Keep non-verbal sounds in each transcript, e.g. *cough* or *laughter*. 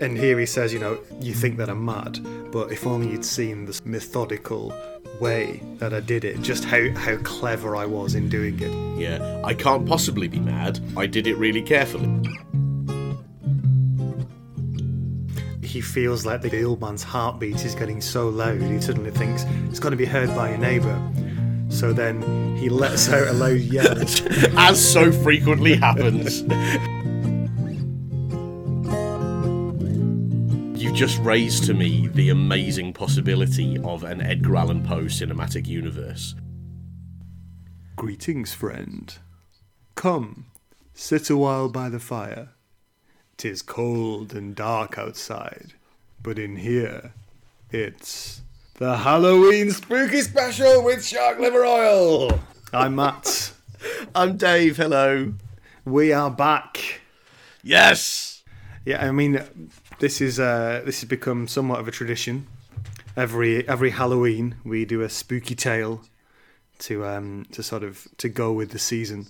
And here he says, you know, you think that I'm mad, but if only you'd seen this methodical way that I did it, just how, how clever I was in doing it. Yeah, I can't possibly be mad. I did it really carefully. He feels like the old man's heartbeat is getting so loud, he suddenly thinks it's going to be heard by a neighbour. So then he lets out a loud yell. *laughs* As so frequently happens. *laughs* just raised to me the amazing possibility of an Edgar Allan Poe cinematic universe. Greetings, friend. Come, sit a while by the fire. Tis cold and dark outside, but in here, it's the Halloween Spooky Special with Shark Liver Oil. I'm Matt. *laughs* I'm Dave, hello. We are back. Yes! Yeah, I mean, this is uh, this has become somewhat of a tradition. Every every Halloween, we do a spooky tale to um to sort of to go with the season.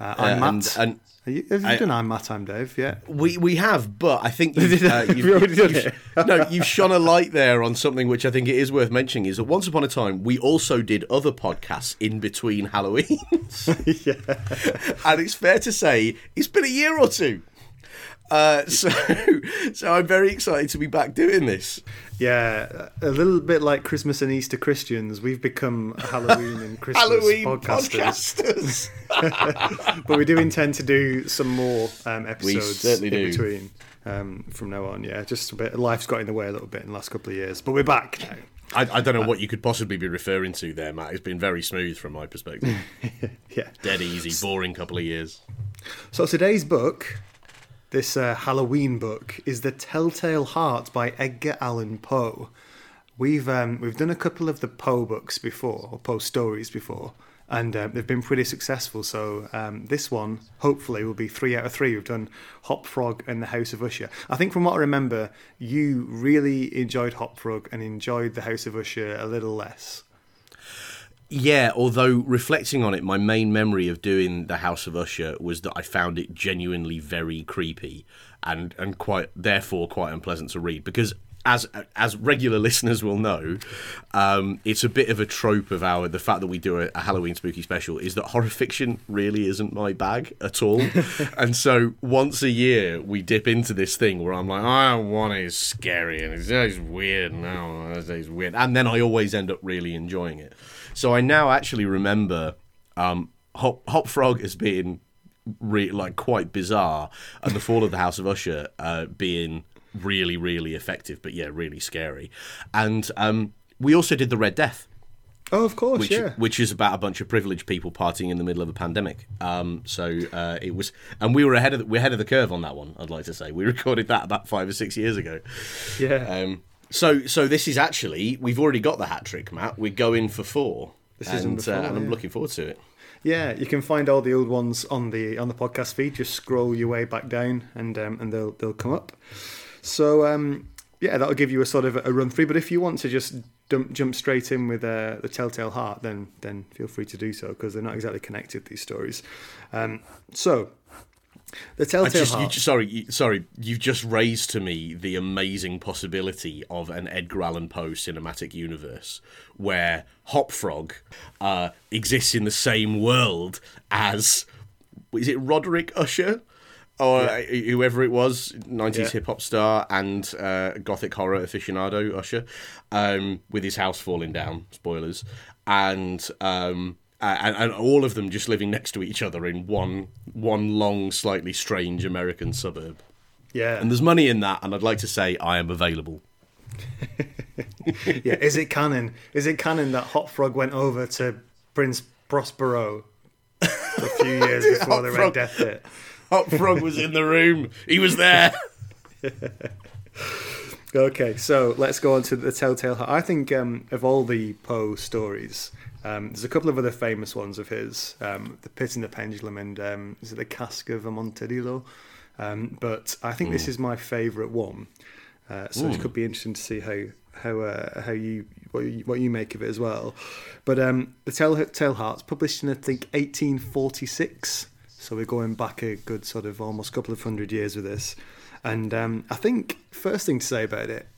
Uh, I'm Uh, Matt. and- and- you, have you I- done I'm Matt? I'm Dave. Yeah. We we have, but I think you've, *laughs* uh, you've, you already done it? no, you've shone a light there on something which I think it is worth mentioning. Is that once upon a time we also did other podcasts in between Halloweens, *laughs* yeah. and it's fair to say it's been a year or two. Uh, *laughs* so, so I'm very excited to be back doing this. Yeah, a little bit like Christmas and Easter Christians, we've become Halloween and Christmas Halloween podcasters. podcasters. *laughs* But we do intend to do some more um, episodes in do. between um, from now on. Yeah, just a bit. Life's got in the way a little bit in the last couple of years, but we're back now. I, I don't know what you could possibly be referring to there, Matt. It's been very smooth from my perspective. *laughs* Yeah. Dead easy, boring couple of years. So today's book, this uh, Halloween book, is The Telltale Heart by Edgar Allan Poe. We've um, we've done a couple of the Poe books before, or Poe stories before, and um, they've been pretty successful. So um, this one, hopefully, will be three out of three. We've done Hop Frog and the House of Usher. I think from what I remember, you really enjoyed Hop Frog and enjoyed the House of Usher a little less. Yeah, although reflecting on it, my main memory of doing the House of Usher was that I found it genuinely very creepy and and quite therefore quite unpleasant to read because as as regular *laughs* listeners will know, um, it's a bit of a trope of our the fact that we do a, a Halloween spooky special is that horror fiction really isn't my bag at all, *laughs* and so once a year we dip into this thing where I'm like, I want is scary and it's, it's weird, no, it's weird, and then I always end up really enjoying it. So I now actually remember um, Hop, Hop Frog as being re- like quite bizarre, and the Fall of the House of Usher uh, being really, really effective, but yeah, really scary. And um, we also did the Red Death, Oh, of course, which yeah. which is about a bunch of privileged people partying in the middle of a pandemic. Um, so uh, it was, and we were ahead of the, we're ahead of the curve on that one. I'd like to say we *laughs* recorded that about five or six years ago. yeah. Um, so so this is actually we've already got the hat trick, Matt. We're going for four. This is and, number four, uh, and I'm looking forward to it. Yeah, you can find all the old ones on the on the podcast feed. Just scroll your way back down, and um, and they'll they'll come up. So um, yeah, that'll give you a sort of a run through. But if you want to just jump jump straight in with uh, the Telltale Heart, then then feel free to do so because they're not exactly connected these stories. Um, so the Telltale just, Heart. just- sorry, you, sorry. You've just raised to me the amazing possibility of an Edgar Allan Poe cinematic universe where Hop Frog uh, exists in the same world as is it Roderick Usher or uh, whoever it was, nineties Yeah. hip hop star and uh, gothic horror aficionado Usher, um, with his house falling down. Spoilers, and um, uh, and, and all of them just living next to each other in one one long, slightly strange American suburb. yeah, And there's money in that, and I'd like to say I am available. *laughs* yeah. Is it canon? Is it canon that Hop Frog went over to Prince Prospero a few *laughs* years before Hot the Red Death hit? Hop Frog was in the room. He was there. *laughs* Okay, so let's go on to the Telltale Heart. I think um, of all the Poe stories, um, there's a couple of other famous ones of his, um, The Pit and the Pendulum and um, is it The Cask of Amontillado? Um, but I think this is my favourite one. Uh, so it could be interesting to see how how uh, how you what, you what you make of it as well. But um, the Telltale Heart's published in I think 1846, so we're going back a good sort of almost couple of hundred years with this. And um, I think first thing to say about it,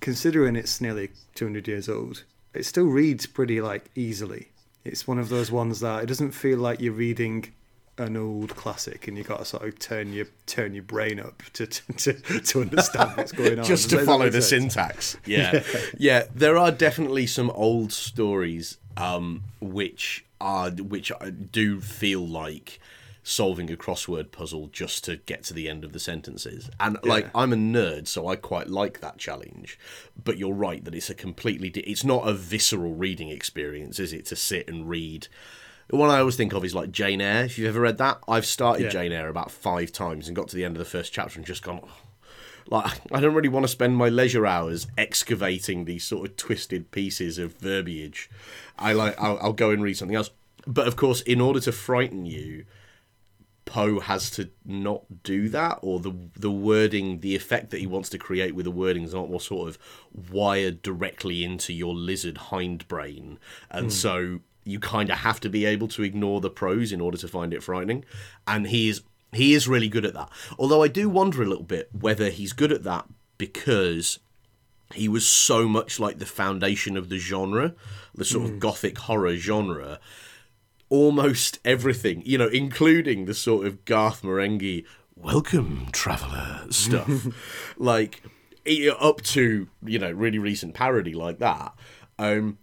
considering it's nearly 200 years old, it still reads pretty like easily. It's one of those ones that it doesn't feel like you're reading an old classic and you've got to sort of turn your turn your brain up to to, to understand what's going *laughs* on. Just to follow the sense? syntax. *laughs* Yeah. yeah. There are definitely some old stories um, which are which do feel like solving a crossword puzzle just to get to the end of the sentences. And like I'm a nerd, so I quite like that challenge. But you're right that it's a completely di- it's not a visceral reading experience, is it? To sit and read. The one I always think of is like Jane Eyre. If you've ever read that, I've started Yeah. Jane Eyre about five times and got to the end of the first chapter and just gone. "Oh, like *laughs* I don't really want to spend my leisure hours excavating these sort of twisted pieces of verbiage. I like I'll, I'll go and read something else. But of course, in order to frighten you, Poe has to not do that, or the the wording, the effect that he wants to create with the wording is not more sort of wired directly into your lizard hindbrain, and hmm. so you kind of have to be able to ignore the prose in order to find it frightening. And he is he is really good at that. Although I do wonder a little bit whether he's good at that because he was so much like the foundation of the genre, the sort of hmm. gothic horror genre. Almost everything, you know, including the sort of Garth Marenghi "Welcome, traveler" stuff, *laughs* like up to you know really recent parody like that. Um,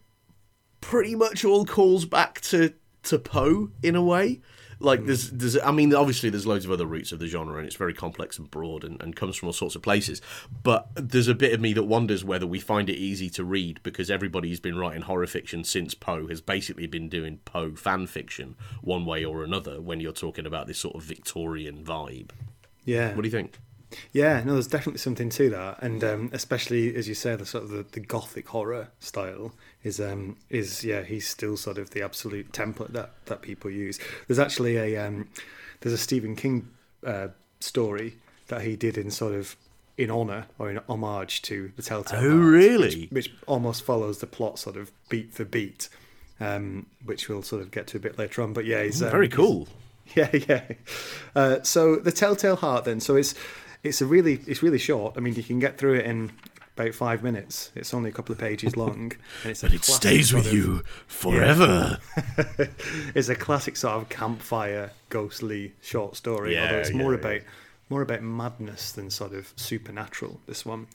pretty much all calls back to to Poe in a way. Like there's there's I mean obviously there's loads of other roots of the genre and it's very complex and broad and, and comes from all sorts of places. But there's a bit of me that wonders whether we find it easy to read because everybody who's been writing horror fiction since Poe has basically been doing Poe fan fiction one way or another when you're talking about this sort of Victorian vibe. Yeah. What do you think? Yeah, no, there's definitely something to that, and um, especially as you say, the sort of the, the gothic horror style is um, is yeah, he's still sort of the absolute template that, that people use. There's actually a um, there's a Stephen King uh, story that he did in sort of in honor or in homage to the Telltale. Heart. Oh, Hearts, really? Which, which almost follows the plot sort of beat for beat, um, which we'll sort of get to a bit later on. But yeah, he's um, Very he's- cool. *laughs* yeah, yeah. Uh, so the Telltale Heart, then. So it's it's a really it's really short. I mean, you can get through it in about five minutes. It's only a couple of pages *laughs* long, and it's But it stays with of- you forever. *laughs* It's a classic sort of campfire ghostly short story. Yeah, although it's yeah, more yeah. about more about madness than sort of supernatural. This one.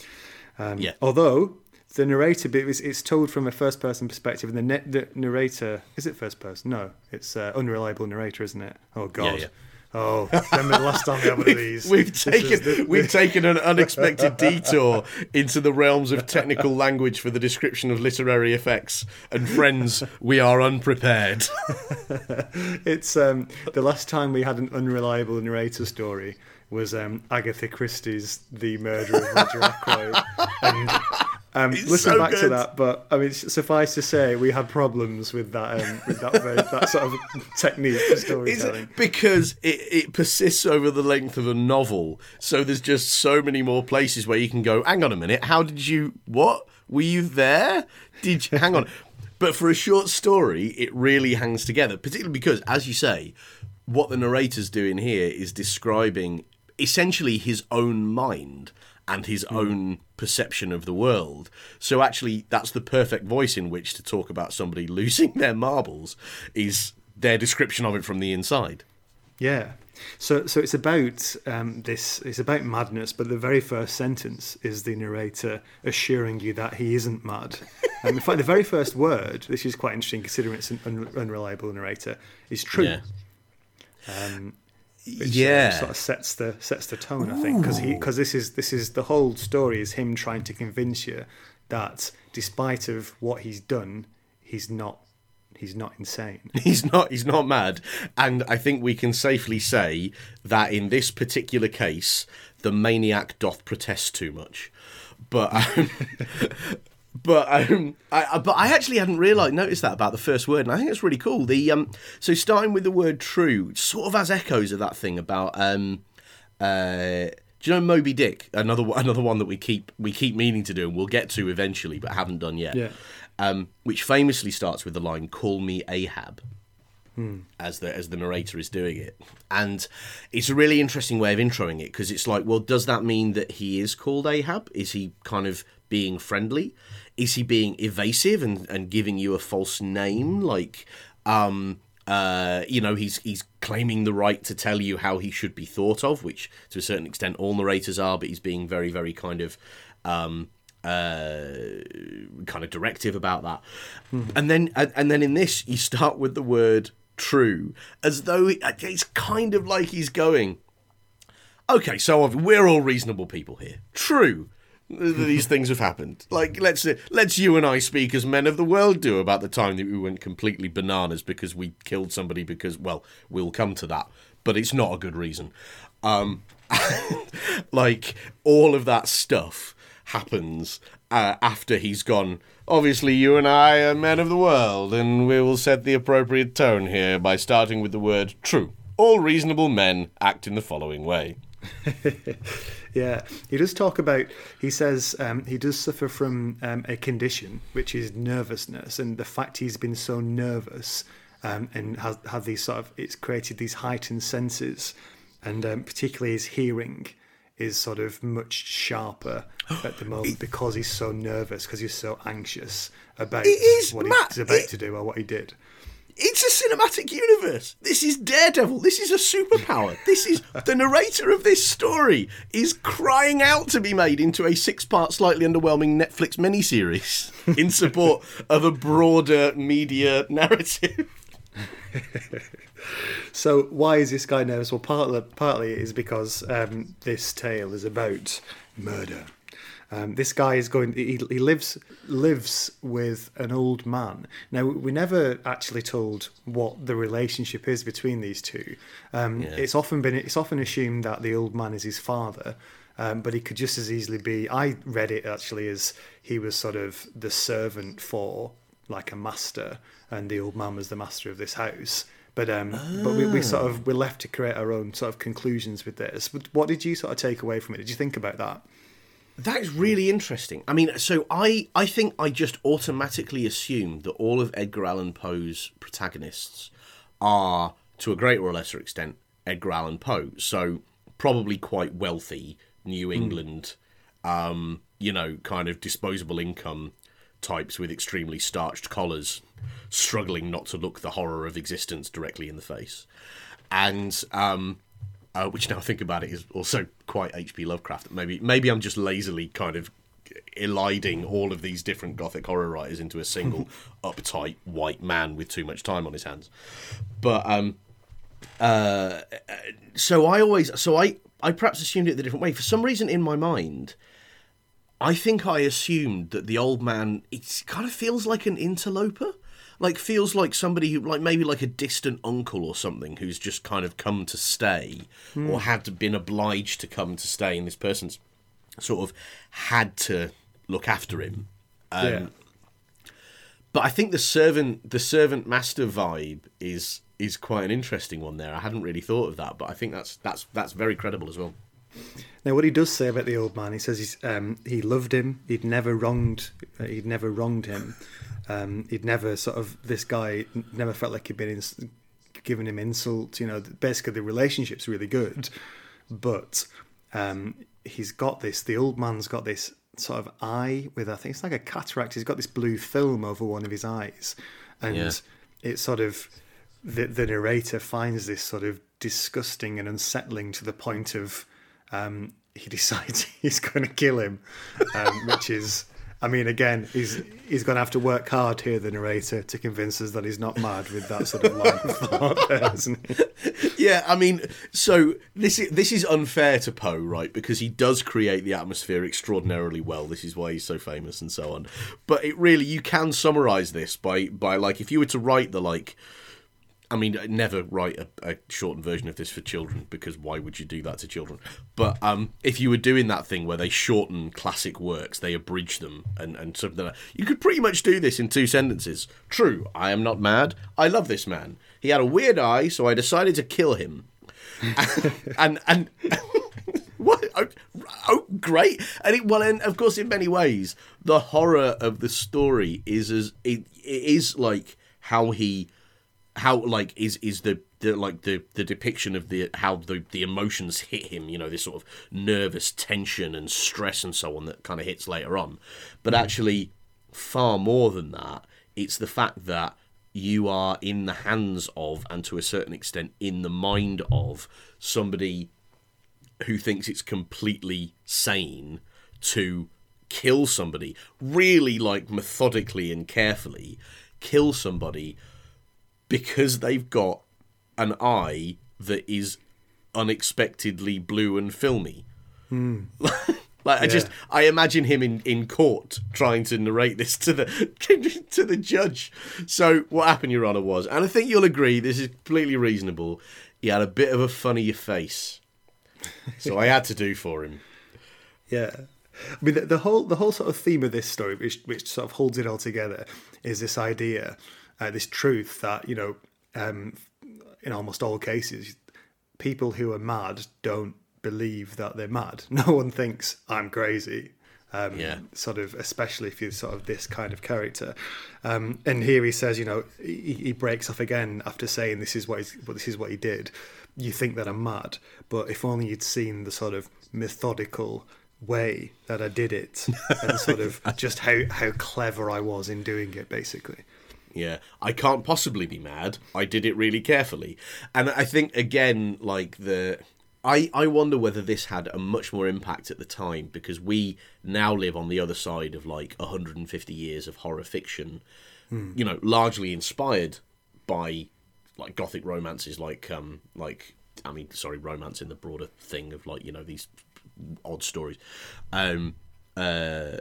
Um, Yeah. Although the narrator bit is it's told from a first person perspective, and the, ne- the narrator is it first person? No, it's uh, unreliable narrator, isn't it? Oh God. yeah. Oh, remember the last time we had one of *laughs* these? We've taken the- we've taken an unexpected *laughs* detour into the realms of technical language for the description of literary effects. And friends, we are unprepared. *laughs* It's um, the last time we had an unreliable narrator story was um, Agatha Christie's The Murder of Roger Ackroyd. And um, listen so back to that, but I mean, suffice to say, we had problems with that um, with that that sort of *laughs* technique for storytelling. it because it, it persists over the length of a novel? So there's just so many more places where you can go. Hang on a minute. How did you? What were you there? Did you? Hang on. *laughs* But for a short story, it really hangs together. Particularly because, as you say, what the narrator's doing here is describing essentially his own mind and his own perception of the world. So actually, that's the perfect voice in which to talk about somebody *laughs* losing their marbles. Is their description of it from the inside. Yeah. So, so it's about um, this. It's about madness, but the very first sentence is the narrator assuring you that he isn't mad. *laughs* Um, in fact, the very first word, which is quite interesting considering it's an un- unreliable narrator, is true. Yeah. Um, which, uh, Yeah. sort of sets the sets the tone, I think, because he because this is this is the whole story is him trying to convince you that despite of what he's done, he's not he's not insane. *laughs* He's not. He's not mad, and I think we can safely say that in this particular case, the maniac doth protest too much. But, um, *laughs* but um, I, but I actually hadn't realised noticed that about the first word, and I think it's really cool. The um, so starting with the word "true" sort of has echoes of that thing about um, uh. Do you know Moby Dick? Another one- another one that we keep we keep meaning to do, and we'll get to eventually, but haven't done yet. Yeah. Um, which famously starts with the line "Call me Ahab." As the as the narrator is doing it, and it's a really interesting way of introing it because it's like, well, does that mean that he is called Ahab? Is he kind of being friendly? Is he being evasive and and giving you a false name? Like, um, uh, you know, he's he's claiming the right to tell you how he should be thought of, which to a certain extent all narrators are, but he's being very very kind of. Um, uh, kind of directive about that, and then and, and then in this you start with the word true, as though it's kind of like he's going, okay, so we're all reasonable people here. True, these things have happened. Like let's let's you and I speak as men of the world do about the time that we went completely bananas because we killed somebody because well we'll come to that, but it's not a good reason. Um, *laughs* like all of that stuff happens uh, after he's gone. Obviously, you and I are men of the world, and we will set the appropriate tone here by starting with the word true. All reasonable men act in the following way. *laughs* yeah, he does talk about. He says um, he does suffer from um, a condition which is nervousness, and the fact he's been so nervous um, and has had these sort of it's created these heightened senses, and um, particularly his hearing is sort of much sharper *gasps* at the moment because he's so nervous because he's so anxious about what Matt, he's about it, to do or what he did. It's a cinematic universe. This is Daredevil. This is a superpower. *laughs* this is the narrator of this story is crying out to be made into a six-part, slightly underwhelming Netflix miniseries *laughs* in support of a broader media narrative. *laughs* so why is this guy nervous? Well, partly, partly it is because um, this tale is about murder. Um, this guy is going. He, he lives lives with an old man. Now we never actually told what the relationship is between these two. Um, yeah. It's often been it's often assumed that the old man is his father, um, but he could just as easily be. I read it actually as he was sort of the servant for like a master, and the old man was the master of this house. But um, oh. but we, we sort of we're left to create our own sort of conclusions with this. But What did you sort of take away from it? Did you think about that? That is really interesting. I mean, so I I think I just automatically assumed that all of Edgar Allan Poe's protagonists are, to a greater or lesser extent, Edgar Allan Poe. So probably quite wealthy, New hmm. England, mm. um, you know, kind of disposable income types with extremely starched collars, struggling not to look the horror of existence directly in the face, and um, uh, which now I think about it is also quite H.P. Lovecraft. Maybe maybe I'm just lazily kind of eliding all of these different gothic horror writers into a single *laughs* uptight white man with too much time on his hands. But um, uh, so I always so I I perhaps assumed it the different way. For some reason in my mind, I think I assumed that the old man it kind of feels like an interloper like feels like somebody who like maybe like a distant uncle or something who's just kind of come to stay mm. or had been obliged to come to stay and this person's sort of had to look after him um, yeah. but i think the servant the servant master vibe is is quite an interesting one there i hadn't really thought of that but i think that's that's that's very credible as well now, what he does say about the old man, he says he's, um, he loved him. He'd never wronged. Uh, he'd never wronged him. Um, he'd never sort of this guy never felt like he'd been in, giving him insult. You know, basically the relationship's really good, but um, he's got this. The old man's got this sort of eye with I think it's like a cataract. He's got this blue film over one of his eyes, and yeah. it's sort of the, the narrator finds this sort of disgusting and unsettling to the point of um, he *laughs* decides he's going to kill him, um, which is. I mean, again, he's he's going to have to work hard here, the narrator, to convince us that he's not mad with that sort of line of thought, there, *laughs* isn't he? Yeah, I mean, so this is, this is unfair to Poe, right? Because he does create the atmosphere extraordinarily well. This is why he's so famous and so on. But it really, you can summarize this by by like if you were to write the like I mean, never write a, a, shortened version of this for children because why would you do that to children? But um, if you were doing that thing where they shorten classic works, they abridge them and, and something like that, you could pretty much do this in two sentences. True, I am not mad. I love this man. He had a weird eye, so I decided to kill him. *laughs* and and, and *laughs* what? Oh, oh, great! And it, well, and of course, in many ways, the horror of the story is as it, it is like how he how like is is the, the like the the depiction of the how the the emotions hit him you know this sort of nervous tension and stress and so on that kind of hits later on. But hmm. actually far more than that it's the fact that you are in the hands of and to a certain extent in the mind of somebody who thinks it's completely sane to kill somebody really like methodically and carefully kill somebody because they've got an eye that is unexpectedly blue and filmy. Hmm. *laughs* like I just I imagine him in, in court trying to narrate this to the *laughs* to the judge. So what happened, Your Honour, was, and I think you'll agree, this is completely reasonable. He had a bit of a funny face, so I had to do for him. *laughs* Yeah. I mean, the, the whole the whole sort of theme of this story, which which sort of holds it all together, is this idea, uh, this truth that you know, um, in almost all cases, people who are mad don't believe that they're mad. *laughs* No one thinks I'm crazy. Um, Yeah. Sort of, especially if you're sort of this kind of character. Um, and here he says, you know, he, he breaks off again after saying this is what he's, well, this is what he did. You think that I'm mad, but if only you'd seen the sort of methodical way that I did it, *laughs* and sort of just how how clever I was in doing it, basically. Yeah, I can't possibly be mad. I did it really carefully. And I think again like the I I wonder whether this had a much more impact at the time because we now live on the other side of like 150 years of horror fiction. You know, largely inspired by like gothic romances like um like I mean sorry, romance in the broader thing of like, you know, these odd stories. Um uh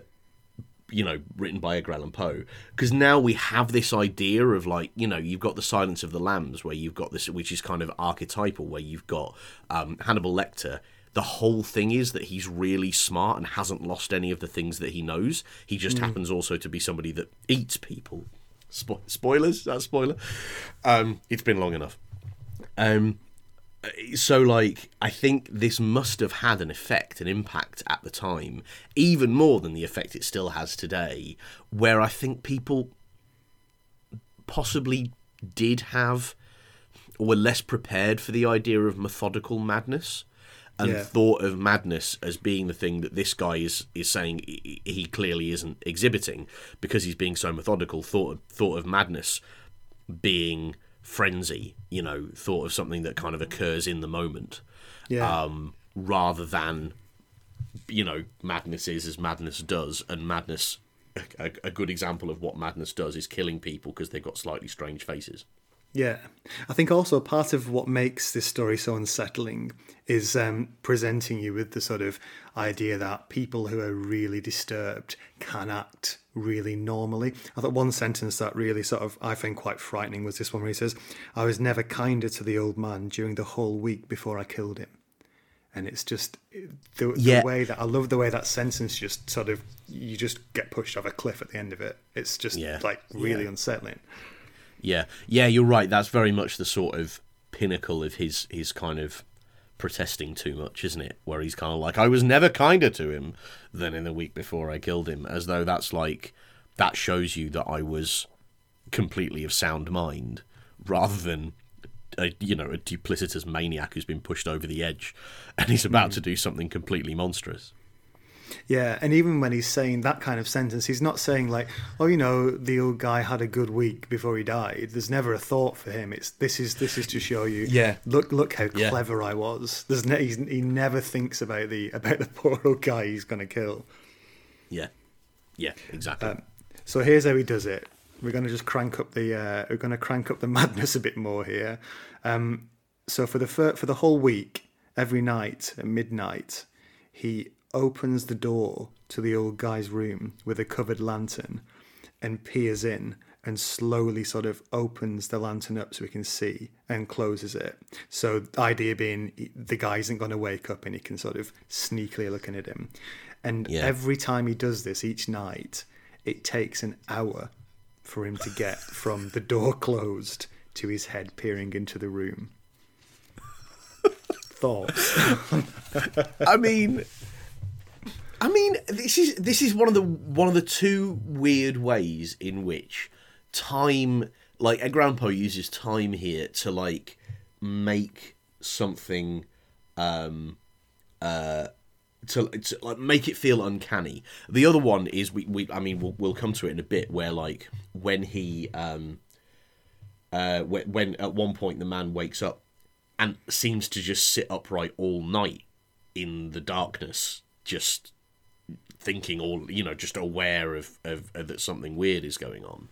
you know, written by Edgar Allan Poe. Because now we have this idea of like, you know, you've got the Silence of the Lambs, where you've got this, which is kind of archetypal, where you've got um, Hannibal Lecter. The whole thing is that he's really smart and hasn't lost any of the things that he knows. He just happens also to be somebody that eats people. Spo- spoilers? That spoiler. Um, it's been long enough. Um, so like i think this must have had an effect an impact at the time even more than the effect it still has today where i think people possibly did have or were less prepared for the idea of methodical madness and Yeah. thought of madness as being the thing that this guy is is saying he- he clearly isn't exhibiting because he's being so methodical thought of, thought of madness being frenzy, you know, thought of something that kind of occurs in the moment, Yeah. um, rather than, you know, madness is as madness does, and madness, a, a good example of what madness does is killing people because they've got slightly strange faces. Yeah, I think also part of what makes this story so unsettling is um, presenting you with the sort of idea that people who are really disturbed can act really normally. I thought one sentence that really sort of I find quite frightening was this one where he says, "I was never kinder to the old man during the whole week before I killed him." And it's just the, Yeah. the way that I love the way that sentence just sort of you just get pushed off a cliff at the end of it. It's just Yeah. like really Yeah. unsettling. Yeah, yeah, you're right. That's very much the sort of pinnacle of his his kind of protesting too much, isn't it? Where he's kind of like, I was never kinder to him than in the week before I killed him, as though that's like that shows you that I was completely of sound mind, rather than a you know a duplicitous maniac who's been pushed over the edge and he's about hmm. to do something completely monstrous. Yeah, and even when he's saying that kind of sentence, he's not saying like, "Oh, you know, the old guy had a good week before he died." There's never a thought for him. It's this is this is to show you. Yeah. Look, look how Yeah. clever I was. There's ne- he's, he never thinks about the about the *laughs* poor old guy he's going to kill. Yeah, yeah, exactly. So here's how he does it. We're going to just crank up the uh, we're going to crank up the *laughs* madness a bit more here. Um, so for the fir- for the whole week, every night at midnight, he opens the door to the old guy's room with a covered lantern and peers in and slowly sort of opens the lantern up so he can see and closes it. So the idea being the guy isn't going to wake up and he can sort of sneakily looking at him. And Yeah. every time he does this each night, it takes an hour for him to get from the door *laughs* closed to his head peering into the room. *laughs* Thoughts? I mean, I mean, this is this is one of the one of the two weird ways in which time like Poe uses time here to like make something um uh to, to like make it feel uncanny. The other one is we, we I mean we'll, we'll come to it in a bit where like when he um uh when, when at one point the man wakes up and seems to just sit upright all night in the darkness just thinking or you know just aware of, of, of that something weird is going on.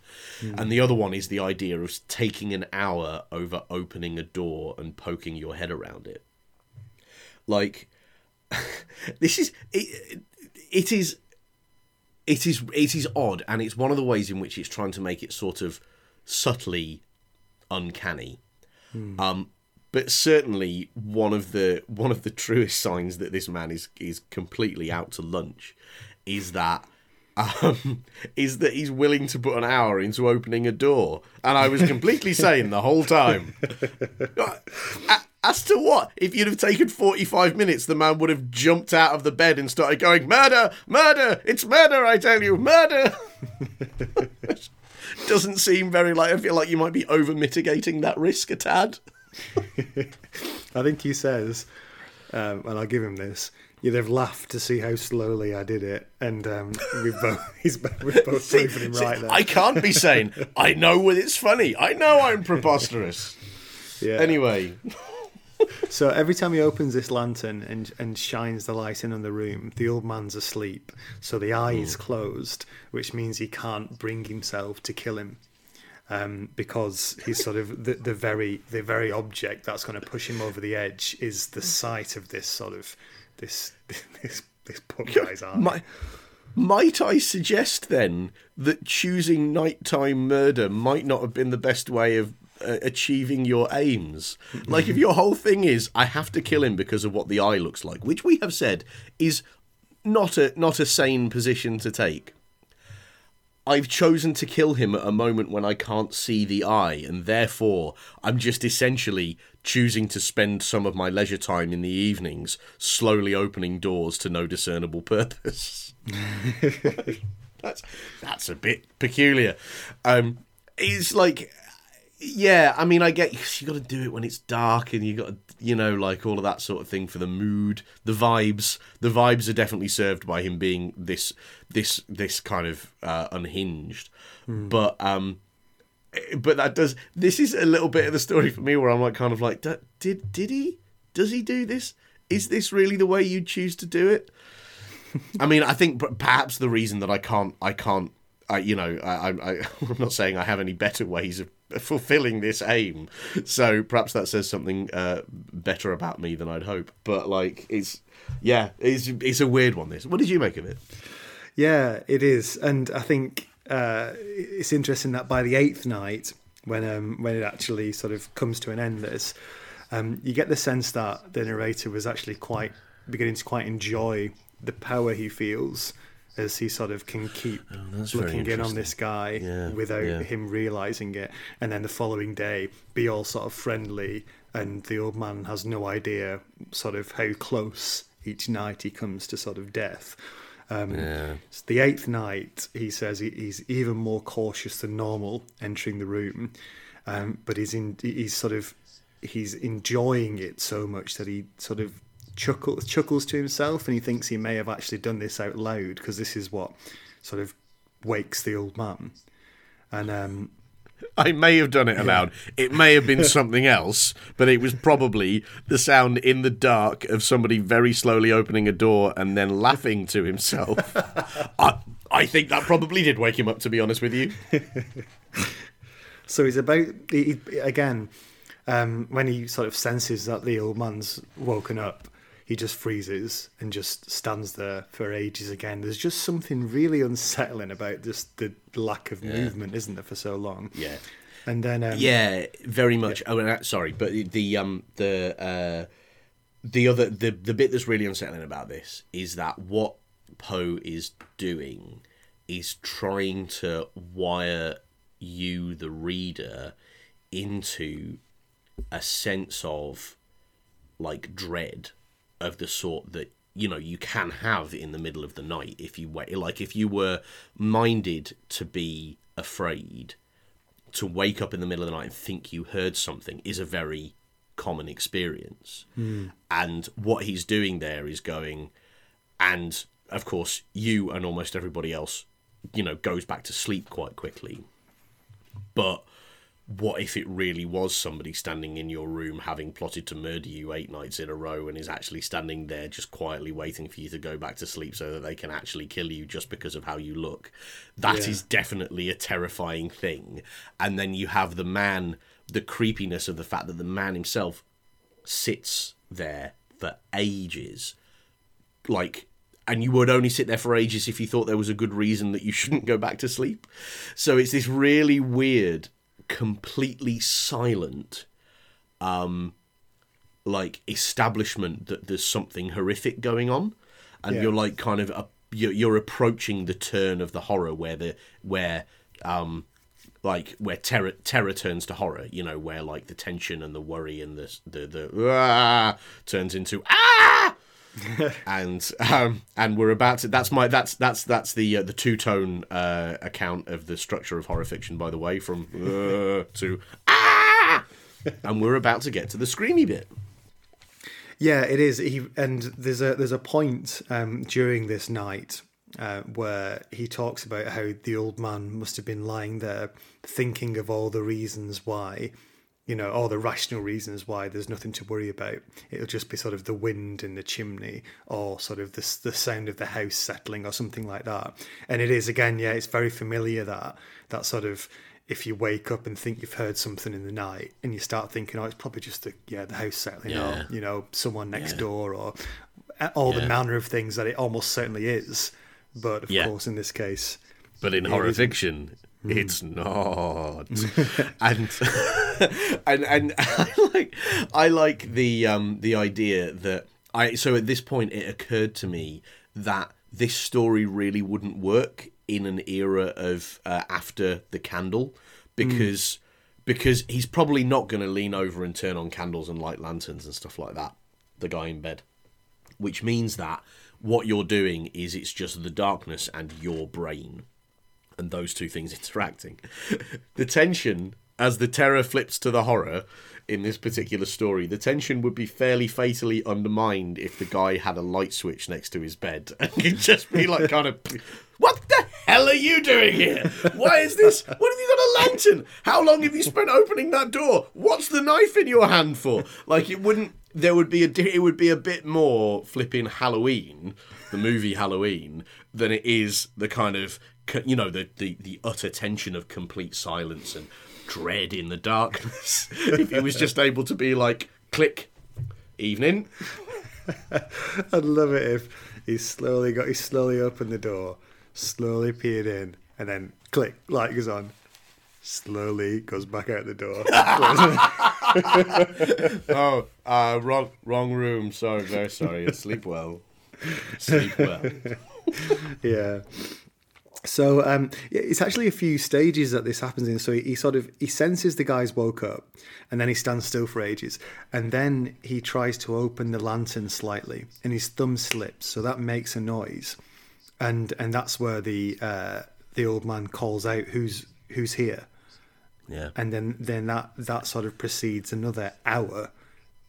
And the other one is the idea of taking an hour over opening a door and poking your head around it. Like *laughs* this is it, it is it is it is odd and it's one of the ways in which it's trying to make it sort of subtly uncanny. Um but certainly one of the one of the truest signs that this man is is completely out to lunch is that um, *laughs* is that he's willing to put an hour into opening a door, and I was completely *laughs* sane the whole time. As to what? If you'd have taken 45 minutes, the man would have jumped out of the bed and started going, Murder! Murder! It's murder, I tell you! Murder! *laughs* Doesn't seem very like, I feel like you might be over mitigating that risk a tad. *laughs* I think he says, um, and I'll give him this. You'd have laughed to see how slowly I did it, and um, *laughs* we've both he's we've both See- proven him see, right there. I can't be saying *laughs* I know when it's funny. I know I'm preposterous. yeah. Anyway, So every time he opens this lantern and and shines the light in on the room, the old man's asleep. So the eye is closed, which means he can't bring himself to kill him. Um, because he's sort of the, the very the very object that's going to push him over the edge is the sight of this sort of this *laughs* this this poor guy's eye. my, might I suggest then that choosing nighttime murder might not have been the best way of uh, achieving your aims? Like, if *laughs* your whole thing is, I have to kill him because of what the eye looks like, which we have said is not a not a sane position to take. I've chosen to kill him at a moment when I can't see the eye, and therefore I'm just essentially choosing to spend some of my leisure time in the evenings slowly opening doors to no discernible *laughs* purpose. that's that's a bit peculiar. Um, it's like, yeah, I mean, I get you got to do it when it's dark, and you got to, you know, like all of that sort of thing for the mood, the vibes. The vibes are definitely served by him being this this this kind of uh, unhinged, but um. But that does. This is a little bit of the story for me where I'm like, kind of like, did did he? Does he do this? Is this really the way you choose to do it? I mean, I think perhaps the reason that I can't, I can't, I, you know, I, I, *laughs* I'm not saying I have any better ways of fulfilling this aim. So perhaps that says something uh, better about me than I'd hope. But like, it's yeah, it's it's a weird one. This. What did you make of it? Yeah, it is, and I think uh, it's interesting that by the eighth night, when um, when it actually sort of comes to an end, this um, you get the sense that the narrator was actually quite beginning to quite enjoy the power he feels as he sort of can keep Oh, looking in on this guy Yeah, without yeah. him realizing it, and then the following day be all sort of friendly, and the old man has no idea sort of how close each night he comes to sort of death. Um, Yeah. the eighth night, he says he, he's even more cautious than normal entering the room, um, but he's in he's sort of he's enjoying it so much that he sort of chuckles chuckles to himself, and he thinks he may have actually done this out loud because this is what sort of wakes the old man, and um, I may have done it aloud. It may have been *laughs* something else, but it was probably the sound in the dark of somebody very slowly opening a door and then laughing to himself. *laughs* I, I think that probably did wake him up, to be honest with you. *laughs* So he's about he, he- again um, when he sort of senses that the old man's woken up, he just freezes and just stands there for ages again. There's just something really unsettling about just the lack of movement, isn't there, for so long? Yeah. And then um, Yeah, very much. Oh, and, uh, sorry, but the um the uh the other the the bit that's really unsettling about this is that what Poe is doing is trying to wire you, the reader, into a sense of like dread of the sort that you know you can have in the middle of the night if you wait like if you were minded to be afraid to wake up in the middle of the night and think you heard something is a very common experience. Hmm. And what he's doing there is going, and of course, you and almost everybody else, you know, goes back to sleep quite quickly. But what if it really was somebody standing in your room having plotted to murder you eight nights in a row and is actually standing there just quietly waiting for you to go back to sleep so that they can actually kill you just because of how you look? That is Yeah. definitely a terrifying thing. And then you have the man, the creepiness of the fact that the man himself sits there for ages. Like, and you would only sit there for ages if you thought there was a good reason that you shouldn't go back to sleep. So it's this really weird, completely silent, um, like establishment that there's something horrific going on, and Yeah. you're like kind of a, you're, you're approaching the turn of the horror where the where um like where terror terror turns to horror you know where like the tension and the worry and the the the ah, turns into ah *laughs* and um and we're about to that's my that's that's that's the uh, the two tone uh account of the structure of horror fiction by the way from uh, *laughs* to ah! And we're about to get to the screamy bit. Yeah, it is. He and there's a there's a point um, during this night uh, where he talks about how the old man must have been lying there thinking of all the reasons why, you know, all the rational reasons why there's nothing to worry about. It'll just be sort of the wind in the chimney or sort of the the sound of the house settling or something like that. And it is again, yeah, it's very familiar that that sort of if you wake up and think you've heard something in the night and you start thinking, oh, it's probably just the yeah the house settling Yeah. or you know someone next Yeah. door or uh, all the Yeah. manner of things that it almost certainly is. But of course, in this case, but in horror isn't. fiction it's not. *laughs* *laughs* And and and *laughs* I like I like the um the idea that I so at this point it occurred to me that this story really wouldn't work in an era of uh, after the candle because because he's probably not going to lean over and turn on candles and light lanterns and stuff like that the guy in bed which means that what you're doing is it's just the darkness and your brain and those two things interacting. *laughs* the tension, as the terror flips to the horror in this particular story, the tension would be fairly fatally undermined if the guy had a light switch next to his bed *laughs* and could just be like, kind of, what the hell are you doing here? Why is this? What have you got a lantern? How long have you spent opening that door? What's the knife in your hand for? Like, it wouldn't. There would be a. It would be a bit more flipping Halloween, the movie Halloween, than it is the kind of you know the, the the utter tension of complete silence and dread in the darkness *laughs* if he was just able to be like click evening *laughs* I'd love it if he slowly got he slowly opened the door, slowly peered in, and then click light goes on. Slowly goes back out the door. *laughs* oh uh wrong wrong room sorry very sorry sleep well sleep well yeah. So um, it's actually a few stages that this happens in. So he, he sort of he senses the guy's woke up, and then he stands still for ages, and then he tries to open the lantern slightly, and his thumb slips, so that makes a noise, and and that's where the uh, the old man calls out, "Who's who's here?" yeah and then then that that sort of precedes another hour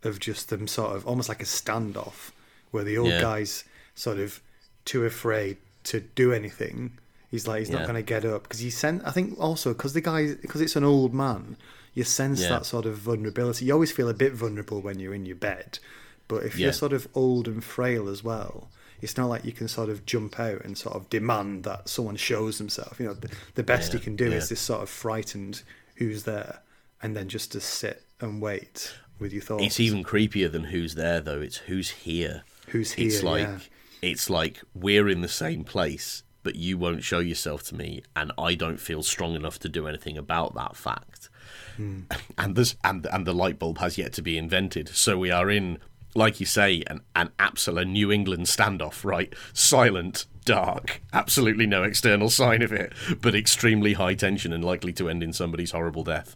of just them sort of almost like a standoff where the old Yeah. guy's sort of too afraid to do anything he's like he's not going to get up because he sent i think also because the guy because it's an old man you sense Yeah. that sort of vulnerability you always feel a bit vulnerable when you're in your bed but if Yeah. you're sort of old and frail as well it's not like you can sort of jump out and sort of demand that someone shows themselves you know the, the best Yeah, you can do yeah. is this sort of frightened who's there and then just to sit and wait with your thoughts It's even creepier than who's there though. It's who's here. Who's here? It's like yeah. it's like we're in the same place, but you won't show yourself to me, and I don't feel strong enough to do anything about that fact. Hmm. And this and and the light bulb has yet to be invented. So we are in, like you say, an an absolute New England standoff, right? Silent, dark, absolutely no external sign of it, but extremely high tension and likely to end in somebody's horrible death.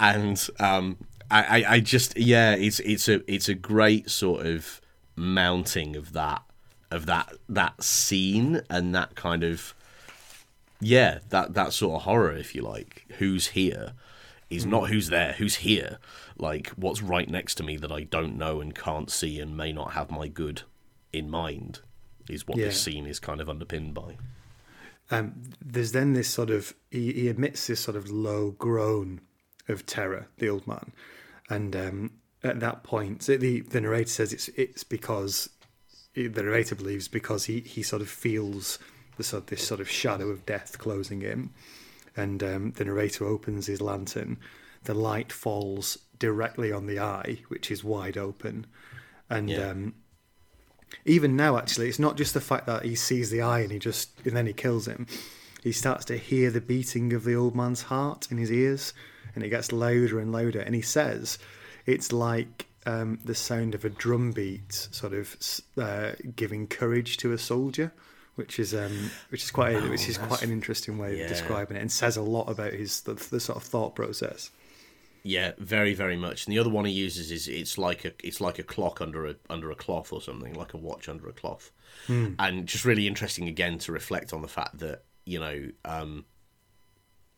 And um, I, I, I just yeah, it's it's a it's a great sort of mounting of that of that that scene and that kind of yeah, that that sort of horror, if you like. Who's here is not who's there, who's here. Like what's right next to me that I don't know and can't see and may not have my good in mind is what this scene is kind of underpinned by. Um, there's then this sort of he, he emits this sort of low groan of terror, the old man, and um, at that point, the the narrator says it's it's because the narrator believes because he he sort of feels the sort this sort of shadow of death closing in, and um, the narrator opens his lantern, the light falls directly on the eye, which is wide open, and. Yeah. Um, even now actually it's not just the fact that he sees the eye and he just and then he kills him he starts to hear the beating of the old man's heart in his ears and it gets louder and louder and he says it's like um, the sound of a drum beat sort of uh, giving courage to a soldier which is um, which is quite a, which is quite an interesting way yeah. of describing it and says a lot about his the, the sort of thought process Yeah, very, very much. And the other one he uses is it's like a it's like a clock under a under a cloth or something, like a watch under a cloth. And just really interesting again to reflect on the fact that you know um,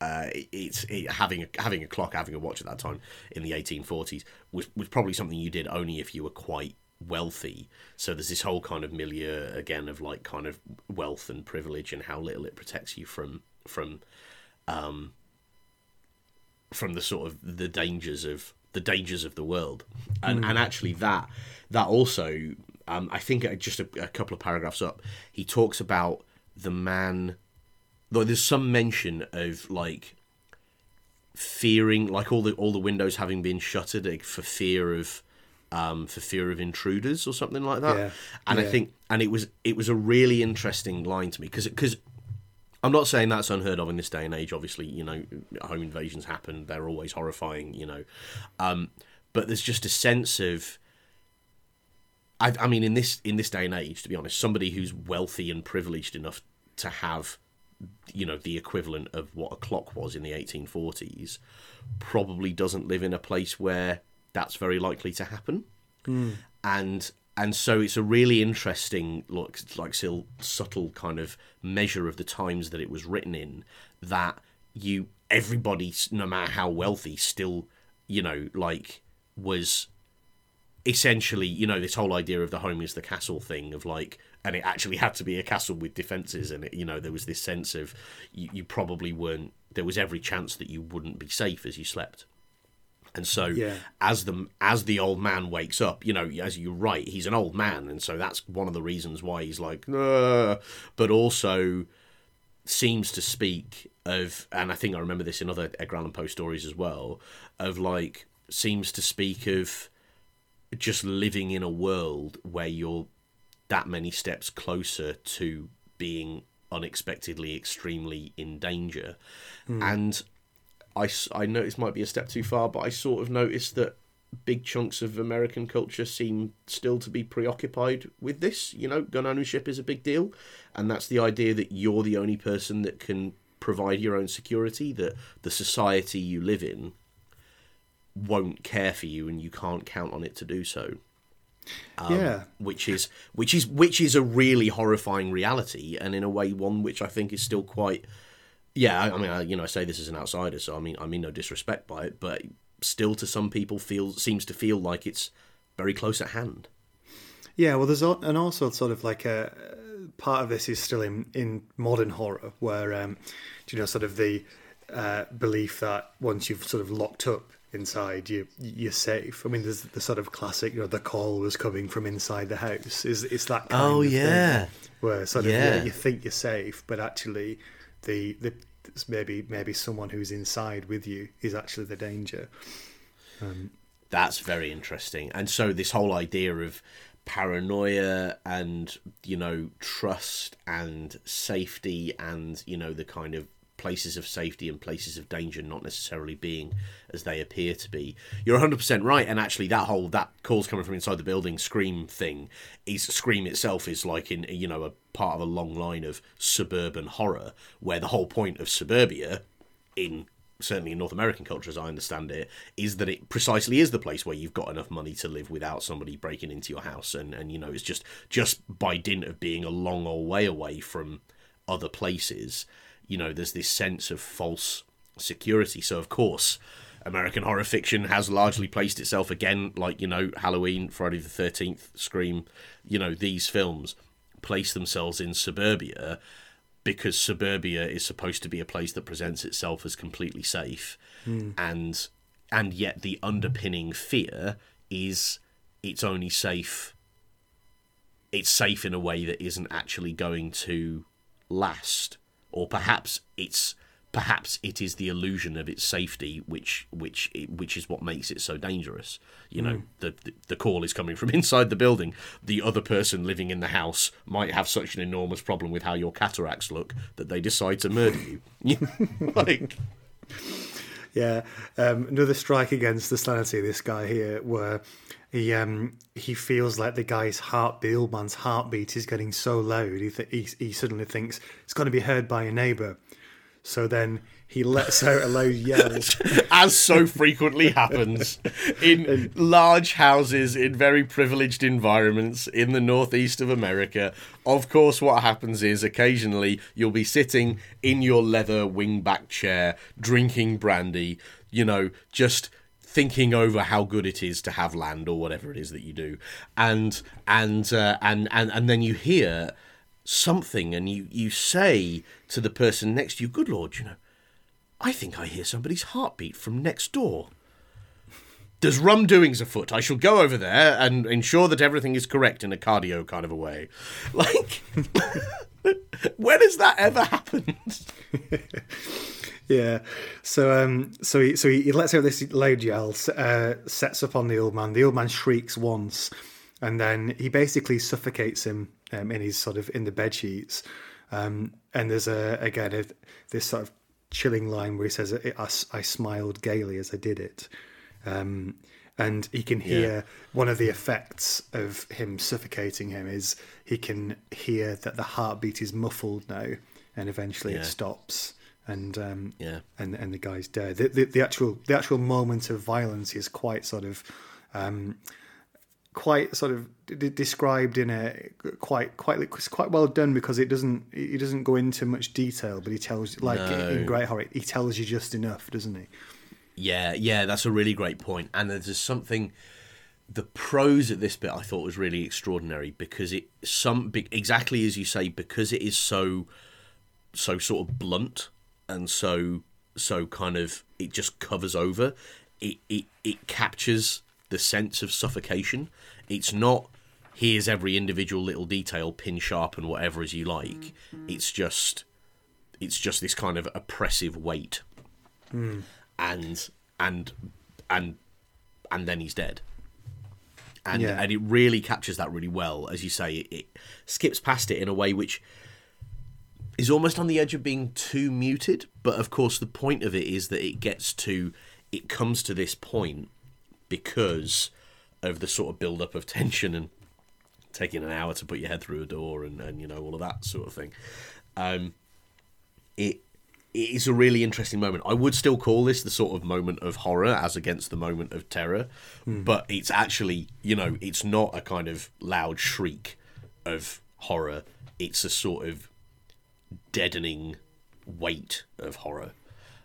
uh, it's it, having a, having a clock, having a watch at that time in the 1840s was was probably something you did only if you were quite wealthy. So there's this whole kind of milieu again of like kind of wealth and privilege and how little it protects you from from from the sort of the dangers of the dangers of the world and and actually that that also um, I think just a, a couple of paragraphs up he talks about the man though there's some mention of like fearing like all the all the windows having been shuttered like, for fear of um, for fear of intruders or something like that Yeah, and I think and it was it was a really interesting line to me because because I'm not saying that's unheard of in this day and age. Obviously, you know, home invasions happen; they're always horrifying. You know, um, but there's just a sense of. I, I mean, in this in this day and age, to be honest, somebody who's wealthy and privileged enough to have, you know, the equivalent of what a clock was in the 1840s, probably doesn't live in a place where that's very likely to happen. Hmm. And and so it's a really interesting look like still subtle kind of measure of the times that it was written in that you everybody no matter how wealthy still you know like was essentially you know this whole idea of the home is the castle thing of like and it actually had to be a castle with defenses and it you know there was this sense of you, you probably weren't there was every chance that you wouldn't be safe as you slept and so Yeah. as the as the old man wakes up, you know, as you're right, he's an old man, and so that's one of the reasons why he's like, "Ugh," but also seems to speak of, and I think I remember this in other Edgar Allan Poe stories as well, of like seems to speak of just living in a world where you're that many steps closer to being unexpectedly extremely in danger, hmm. and I, I know this might be a step too far, but I sort of noticed that big chunks of American culture seem still to be preoccupied with this. You know, gun ownership is a big deal, and that's the idea that you're the only person that can provide your own security, that the society you live in won't care for you and you can't count on it to do so yeah which is which is which is a really horrifying reality, and in a way one which I think is still quite. Yeah, I, I mean, I, you know, I say this as an outsider, so I mean, I mean no disrespect by it, but still, to some people, feels seems to feel like it's very close at hand. Yeah, well, there's al- and also sort of like a part of this is still in in modern horror, where um, do you know, sort of the uh, belief that once you've sort of locked up inside, you you're safe. I mean, there's the sort of classic, you know, the call was coming from inside the house. Is it's that kind Oh, of yeah. thing where sort of Yeah. yeah, you think you're safe, but actually the the maybe maybe someone who's inside with you is actually the danger. Um, That's very interesting. And so this whole idea of paranoia and you know trust and safety and you know the kind of places of safety and places of danger not necessarily being as they appear to be. You're 100% right and actually that whole that calls coming from inside the building scream thing is scream itself is like in you know a part of a long line of suburban horror where the whole point of suburbia in certainly in North American culture, as I understand it, is that it precisely is the place where you've got enough money to live without somebody breaking into your house, and and you know it's just just by dint of being a long old way away from other places, you know there's this sense of false security. So of course. American horror fiction has largely placed itself again, like you know, Halloween, Friday the Thirteenth, Scream, you know, these films place themselves in suburbia because suburbia is supposed to be a place that presents itself as completely safe, hmm. and and yet the underpinning fear is it's only safe. It's safe in a way that isn't actually going to last, or perhaps it's perhaps it is the illusion of its safety which which which is what makes it so dangerous. You know the, the the call is coming from *laughs* inside the building. The other person living in the house might have such an enormous problem with how your cataracts look that they decide to murder you. *laughs* *laughs* Like Yeah, um, another strike against the sanity of this guy here, where he um, he feels like the guy's heart, the old man's heartbeat, is getting so loud. He th- he, he suddenly thinks it's going to be heard by a neighbour. So then he lets out a loud yell. *laughs* as so frequently happens in *laughs* large houses in very privileged environments in the northeast of America. Of course, what happens is occasionally you'll be sitting in your leather wingback chair, drinking brandy, you know, just thinking over how good it is to have land or whatever it is that you do, and and uh, and and and then you hear something and you you say to the person next to you, "Good Lord, you know." I think I hear somebody's heartbeat from next door. There's rum doings afoot. I shall go over there and ensure that everything is correct in a cardio kind of a way. *laughs* Like, *laughs* when has that ever happened? *laughs* Yeah. So um so he so he, he lets out this loud yell, uh, sets up on the old man. The old man shrieks once, and then he basically suffocates him um, in his sort of in the bed sheets. Um, and there's a again a, this sort of chilling line where he says, i smiled gaily as I did it." Um, and he can hear one of the effects of him suffocating him is he can hear that the heartbeat is muffled now, and eventually Yeah. it stops and um, Yeah. and and the guy's dead. The, the, the actual the actual moment of violence is quite sort of um, quite sort of d- described in a quite quite it's quite well done because it doesn't he doesn't go into much detail, but he tells like No. in Great Horror he tells you just enough, doesn't he? Yeah, yeah, that's a really great point. And there's something. The prose at this bit I thought was really extraordinary because it some exactly as you say because it is so so sort of blunt and so so kind of it just covers over. It it it captures the sense of suffocation. It's not here's every individual little detail pin sharp and whatever as you like. It's just it's just this kind of oppressive weight hmm. and and and and then he's dead and Yeah. and it really captures that really well as you say it, it skips past it in a way which is almost on the edge of being too muted but of course the point of it is that it gets to it comes to this point because of the sort of build up of tension and taking an hour to put your head through a door and, and you know all of that sort of thing um it it is a really interesting moment. I would still call this the sort of moment of horror as against the moment of terror, but it's actually, you know, it's not a kind of loud shriek of horror. It's a sort of deadening weight of horror.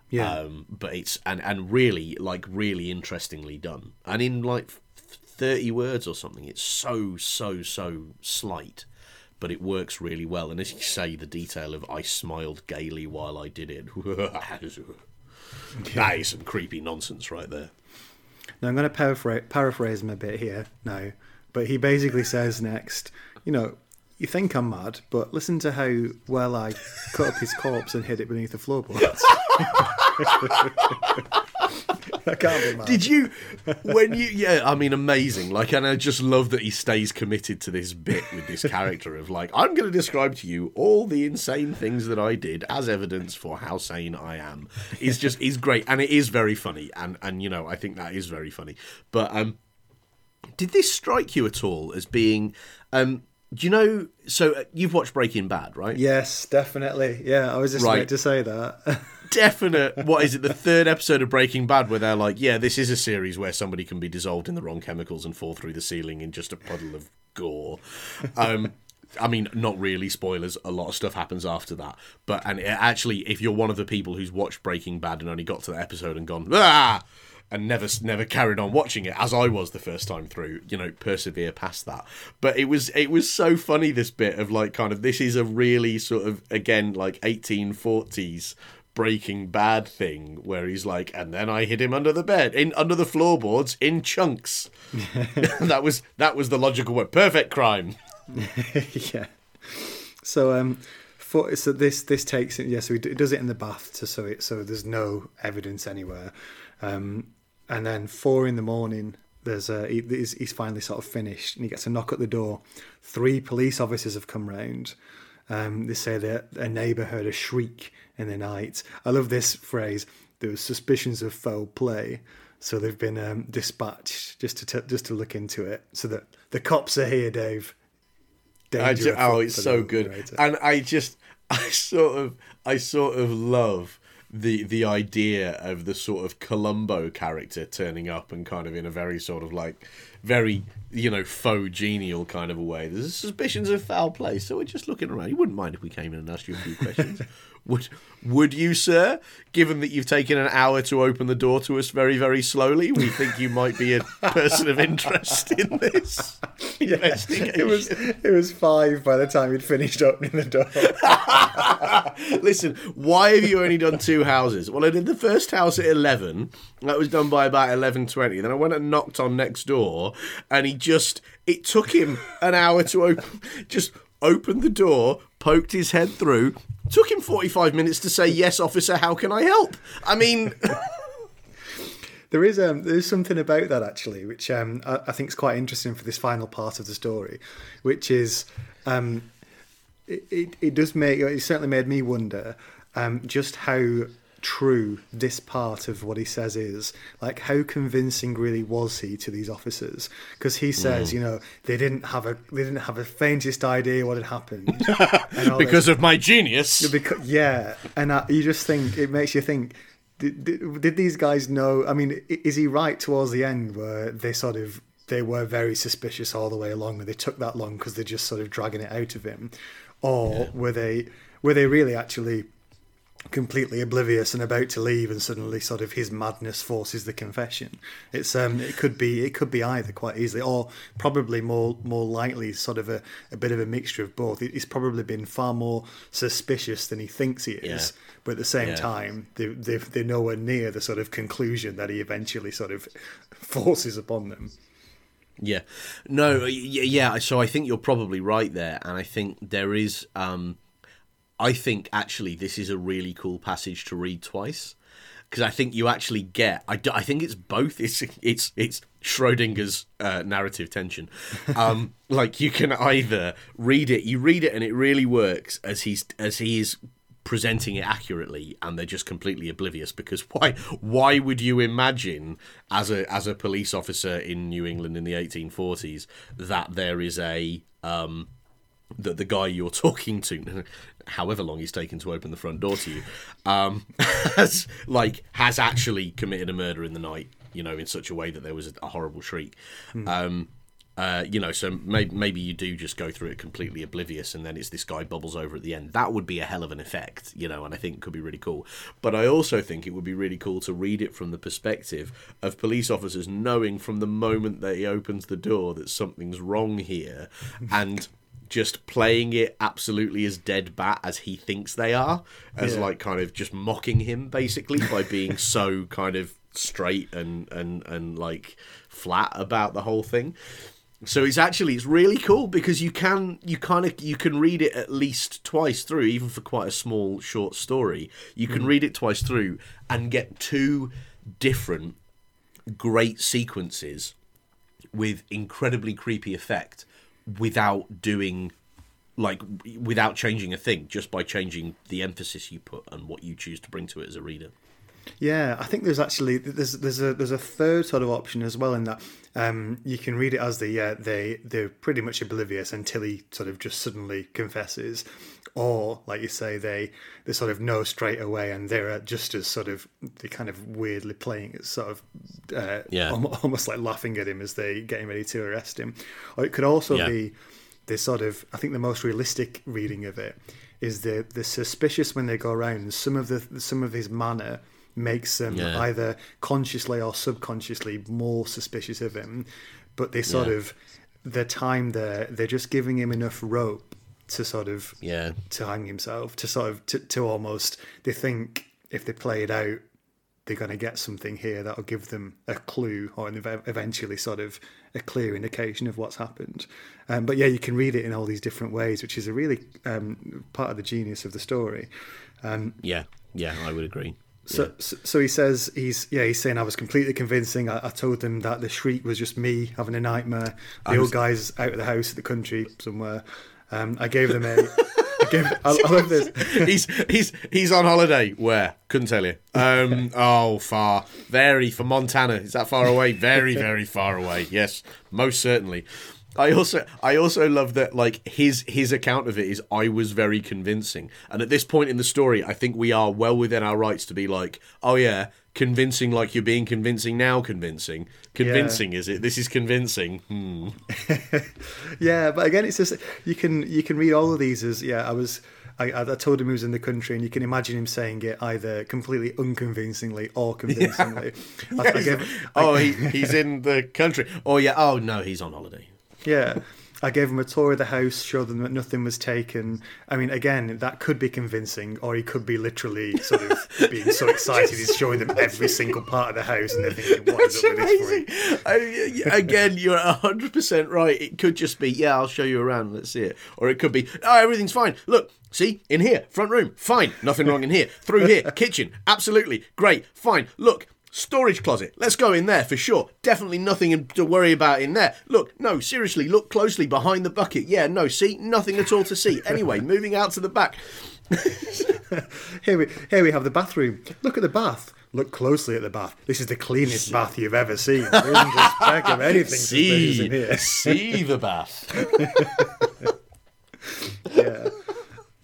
Yeah. Um, but it's and and really like really interestingly done. And in like thirty words or something, it's so so so slight, but it works really well. And as you say, the detail of I smiled gaily while I did it. *laughs* that is some creepy nonsense right there. Now I'm going to paraphrase, paraphrase him a bit here No, but he basically says next, you know, you think I'm mad, but listen to how well I cut up his corpse and hid it beneath the floorboards. *laughs* I can't be mad. Did you when you yeah, I mean amazing. Like and I just love that he stays committed to this bit with this character of like I'm going to describe to you all the insane things that I did as evidence for how sane I am. Is just is great and it is very funny and and you know, I think that is very funny. But um did this strike you at all as being um do you know so uh, you've watched Breaking Bad, right? Yes, definitely. Yeah, I was just Right. about to say that. *laughs* definite what is it the third episode of breaking bad where they're like yeah this is a series where somebody can be dissolved in the wrong chemicals and fall through the ceiling in just a puddle of gore um I mean, not really spoilers. A lot of stuff happens after that. But and it actually, if you're one of the people who's watched Breaking Bad and only got to that episode and gone ah, and never never carried on watching it, as I was the first time through, you know, persevere past that. But it was it was so funny this bit of like kind of this is a really sort of again like 1840s Breaking Bad thing where he's like, and then I hit him under the bed, in under the floorboards in chunks. *laughs* *laughs* that was that was the logical word. Perfect crime. *laughs* yeah. So um, for, so this this takes it. Yeah, so he does it in the bath, to, so it so there's no evidence anywhere. Um, and then four in the morning, there's a he, he's, he's finally sort of finished, and he gets a knock at the door. Three police officers have come round. Um, they say that a neighbour heard a shriek in the night. I love this phrase. There was suspicions of foul play, so they've been um, dispatched just to t- just to look into it. So that the cops are here, Dave. I ju- oh, it's so good, and I just, *laughs* I sort of, I sort of love the the idea of the sort of Columbo character turning up and kind of in a very sort of like very you know faux genial kind of a way. There's suspicions of foul play, so we're just looking around. You wouldn't mind if we came in and asked you a few questions. *laughs* Would would you, sir? Given that you've taken an hour to open the door to us very, very slowly, we think you might be a person of interest in this *laughs* yeah, investigation. It was it was five by the time you'd finished opening the door. *laughs* Listen, why have you only done two houses? Well, I did the first house at eleven. That was done by about eleven twenty. Then I went and knocked on next door, and he just it took him an hour to open. Just opened the door, poked his head through. Took him 45 minutes to say, Yes, officer, how can I help? I mean. *laughs* there is um, there's something about that actually, which um, I, I think is quite interesting for this final part of the story, which is um, it, it, it does make it certainly made me wonder um, just how true this part of what he says is like how convincing really was he to these officers because he says mm. you know they didn't have a they didn't have a faintest idea what had happened *laughs* because this. of my genius because, yeah and uh, you just think it makes you think did, did, did these guys know i mean is he right towards the end where they sort of they were very suspicious all the way along and they took that long because they're just sort of dragging it out of him or yeah. were they were they really actually completely oblivious and about to leave and suddenly sort of his madness forces the confession it's um it could be it could be either quite easily or probably more more likely sort of a, a bit of a mixture of both he's probably been far more suspicious than he thinks he is yeah. but at the same yeah. time they, they, they're nowhere near the sort of conclusion that he eventually sort of *laughs* forces upon them yeah no yeah so i think you're probably right there and i think there is um I think actually this is a really cool passage to read twice because I think you actually get. I, I think it's both. It's it's it's Schrodinger's uh, narrative tension. Um, *laughs* like you can either read it, you read it, and it really works as he's as he is presenting it accurately, and they're just completely oblivious. Because why why would you imagine as a as a police officer in New England in the 1840s that there is a um, that the guy you're talking to, *laughs* however long he's taken to open the front door to you, um, *laughs* has like has actually committed a murder in the night. You know, in such a way that there was a, horrible shriek. Mm. Um, uh, you know, so maybe, maybe you do just go through it completely oblivious, and then it's this guy bubbles over at the end. That would be a hell of an effect, you know, and I think could be really cool. But I also think it would be really cool to read it from the perspective of police officers knowing from the moment that he opens the door that something's wrong here, and just playing it absolutely as dead bat as he thinks they are, as yeah. like kind of just mocking him basically by being *laughs* so kind of straight and and and like flat about the whole thing. So it's actually it's really cool because you can you kind of you can read it at least twice through, even for quite a small short story. You can mm. read it twice through and get two different great sequences with incredibly creepy effect without doing like without changing a thing just by changing the emphasis you put and what you choose to bring to it as a reader yeah i think there's actually there's there's a there's a third sort of option as well in that um, you can read it as the uh, they they're pretty much oblivious until he sort of just suddenly confesses or like you say they they sort of know straight away and they're just as sort of they kind of weirdly playing it sort of uh, yeah *laughs* almost like laughing at him as they getting ready to arrest him or it could also yeah. be the sort of I think the most realistic reading of it is the the suspicious when they go around. Some of the some of his manner makes them Yeah. either consciously or subconsciously more suspicious of him, but they sort Yeah. of the time there they're just giving him enough rope to sort of Yeah. to hang himself to sort of to, to almost they think if they play it out they're going to get something here that'll give them a clue or eventually sort of a clear indication of what's happened um, but yeah you can read it in all these different ways which is a really um, part of the genius of the story Yeah. Yeah. I would agree. So, so, so he says he's yeah he's saying I was completely convincing. I, I told them that the shriek was just me having a nightmare. The old guy's out of the house at the country somewhere. Um, I gave them a. I gave, I, I *laughs* love this. he's he's he's on holiday. Where? Couldn't tell you. Um. *laughs* oh, far, very for Montana. Is that far away? Very, very far away. Yes, most certainly. I also I also love that like his his account of it is I was very convincing, and at this point in the story, I think we are well within our rights to be like, oh yeah, convincing like you're being convincing now. Convincing, convincing is it? This is convincing. Hmm. *laughs* Yeah, but again, it's just you can you can read all of these as yeah. I was I, I told him he was in the country, and you can imagine him saying it either completely unconvincingly or convincingly. *laughs* I, I gave, *laughs* Oh, he, he's in the country. Oh yeah. Oh no, he's on holiday. Yeah. I gave him a tour of the house, showed them that nothing was taken. I mean, again, that could be convincing, or he could be literally sort of *laughs* being so excited he's showing them every single part of the house, and they're thinking, "What is up with this for him?" amazing. I, again, you're hundred percent right. It could just be, yeah, I'll show you around. Let's see it, or it could be, oh, everything's fine. Look, see in here, front room, fine, nothing wrong in here. Through here, *laughs* kitchen, absolutely great, fine. Look. Storage closet. Let's go in there for sure. Definitely nothing to worry about in there. Look, no, seriously, look closely behind the bucket. Yeah, no, see, nothing at all to see. Anyway, *laughs* moving out to the back. *laughs* Here we here we have the bathroom. Look at the bath. Look closely at the bath. This is the cleanest bath you've ever seen. Of anything suspicious in See, here. see the bath. *laughs* Yeah.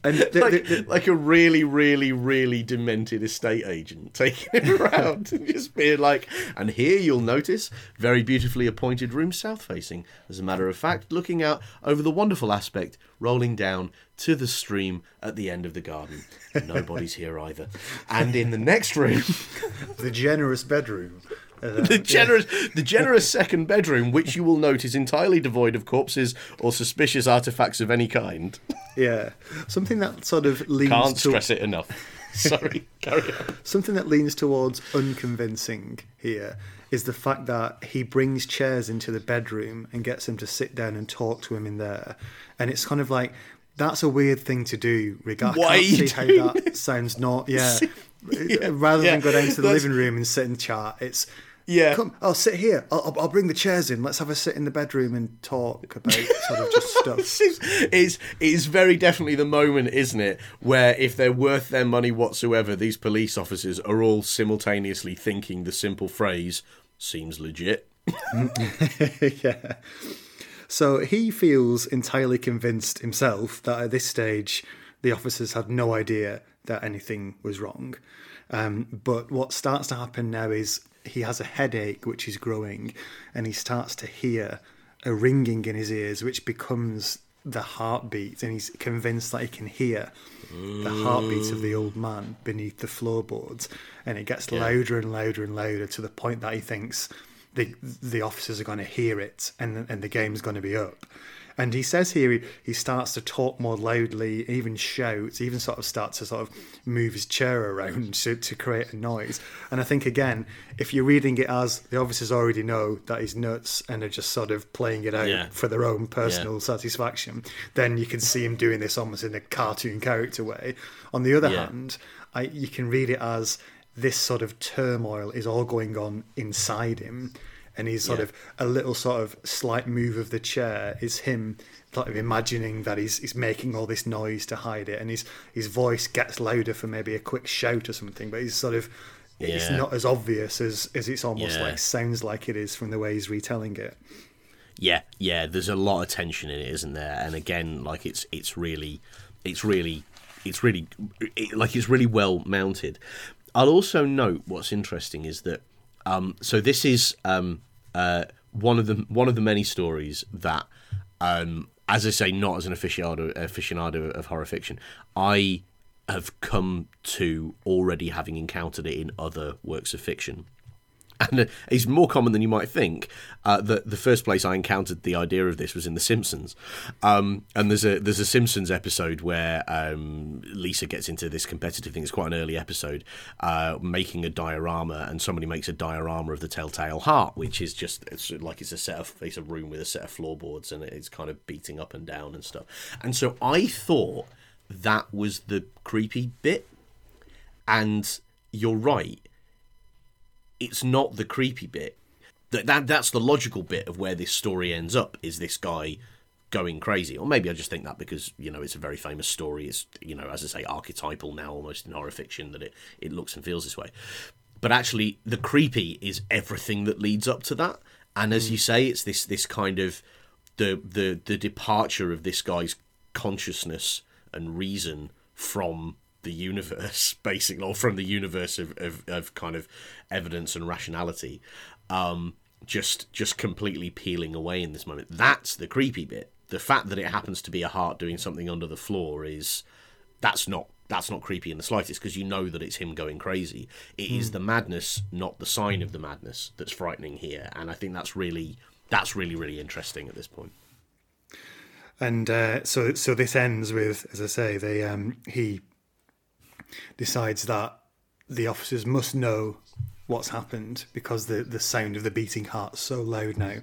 And *laughs* like, like a really, really, really demented estate agent taking it *laughs* around and just being like, and here you'll notice very beautifully appointed room south facing. As a matter of fact, looking out over the wonderful aspect rolling down to the stream at the end of the garden. Nobody's here either. And in the next room, *laughs* the generous bedroom. Uh, the generous, the generous second bedroom, which you will note is entirely devoid of corpses or suspicious artifacts of any kind. yeah, something that sort of leans Can't to, stress it enough. *laughs* Sorry, carry on. something that leans towards unconvincing here is the fact that he brings chairs into the bedroom and gets them to sit down and talk to him in there, and it's kind of like that's a weird thing to do. Regard, Why I are you can't see how that sounds not. Yeah, *laughs* Yeah, rather yeah, than go down to the that's- living room and sit and chat, it's. Yeah. Come, I'll sit here. I'll, I'll- bring the chairs in. Let's have a sit in the bedroom and talk about sort of just *laughs* stuff. Is is very definitely the moment, isn't it, where if they're worth their money whatsoever, these police officers are all simultaneously thinking the simple phrase "seems legit." *laughs* *laughs* yeah. So he feels entirely convinced himself that at this stage the officers had no idea that anything was wrong. Um, but what starts to happen now is he has a headache which is growing, and he starts to hear a ringing in his ears, which becomes the heartbeat, and he's convinced that he can hear the heartbeat of the old man beneath the floorboards, and it gets louder and louder and louder to the point that he thinks the the officers are going to hear it and and the game's going to be up. And he says here he, he starts to talk more loudly, even shouts, even sort of starts to sort of move his chair around *laughs* to, to create a noise. And I think again, if you're reading it as the officers already know that he's nuts and are just sort of playing it out Yeah. for their own personal satisfaction, then you can see him doing this almost in a cartoon character way. On the other Yeah. hand, I, you can read it as this sort of turmoil is all going on inside him and he's sort Yeah. of a little sort of slight move of the chair is him sort of imagining that he's he's making all this noise to hide it and his his voice gets louder for maybe a quick shout or something but he's sort of it's not as obvious as as it's almost Yeah. like sounds like it is from the way he's retelling it Yeah, yeah. There's a lot of tension in it, isn't there? And again, like it's it's really, it's really, it's really, it, like it's really well mounted. I'll also note what's interesting is that, um, so this is um, uh, one of the one of the many stories that um, as I say, not as an aficionado aficionado of horror fiction, I have come to already having encountered it in other works of fiction *laughs* and uh, it's more common than you might think. Uh, the the first place I encountered the idea of this was in The Simpsons, um, and there's a there's a Simpsons episode where um, Lisa gets into this competitive thing. It's quite an early episode, uh, making a diorama, and somebody makes a diorama of the Telltale Heart, which is just it's like it's a set of it's a room with a set of floorboards, and it's kind of beating up and down and stuff. And so I thought that was the creepy bit, and you're right it's not the creepy bit. That, that that's the logical bit of where this story ends up is this guy going crazy. Or maybe I just think that because, you know, it's a very famous story. It's, you know, as I say, archetypal now almost in horror fiction that it, it looks and feels this way. But actually the creepy is everything that leads up to that. And as you mm. say, it's this this kind of the the the departure of this guy's consciousness and reason from the universe, *laughs* basically, or from the universe of, of, of kind of evidence and rationality, um, just just completely peeling away in this moment. That's the creepy bit. The fact that it happens to be a heart doing something under the floor is that's not that's not creepy in the slightest because you know that it's him going crazy. It mm. is hmm. the madness, not the sign of the madness, that's frightening here, and I think that's really that's really really interesting at this point. And uh, so so this ends with, as I say, they um, he decides that the officers must know what's happened because the the sound of the beating heart's so loud now,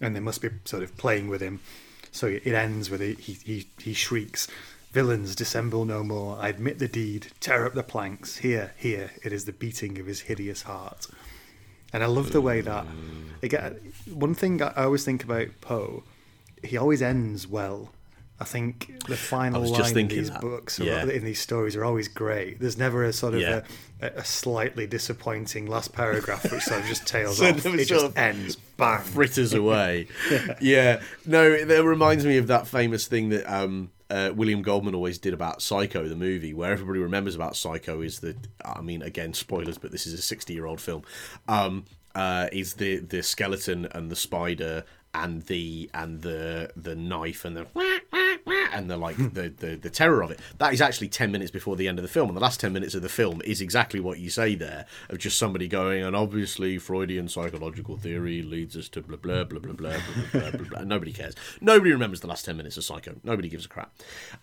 and they must be sort of playing with him. So it ends with he he he shrieks, "Villains dissemble no more! I admit the deed. Tear up the planks. Here, here, it is the beating of his hideous heart." And I love the way that again. One thing I always think about Poe, he always ends well I think the final line in these that. books, yeah. in these stories, are always great. There's never a sort of yeah. a, a, slightly disappointing last paragraph which sort of just tails *laughs* so off. It just ends, bang, fritters away. yeah. *laughs* yeah. no, it reminds me of that famous thing that um, uh, William Goldman always did about Psycho, the movie, where everybody remembers about Psycho is that, I mean, again, spoilers, but this is a 60 year old film. Um, uh, is the the skeleton and the spider and the and the the knife and the and the like the, the the terror of it. That is actually 10 minutes before the end of the film and the last 10 minutes of the film is exactly what you say there of just somebody going and obviously freudian psychological theory leads us to blah blah blah blah blah blah blah, blah, blah. nobody cares. Nobody remembers the last 10 minutes of psycho. Nobody gives a crap.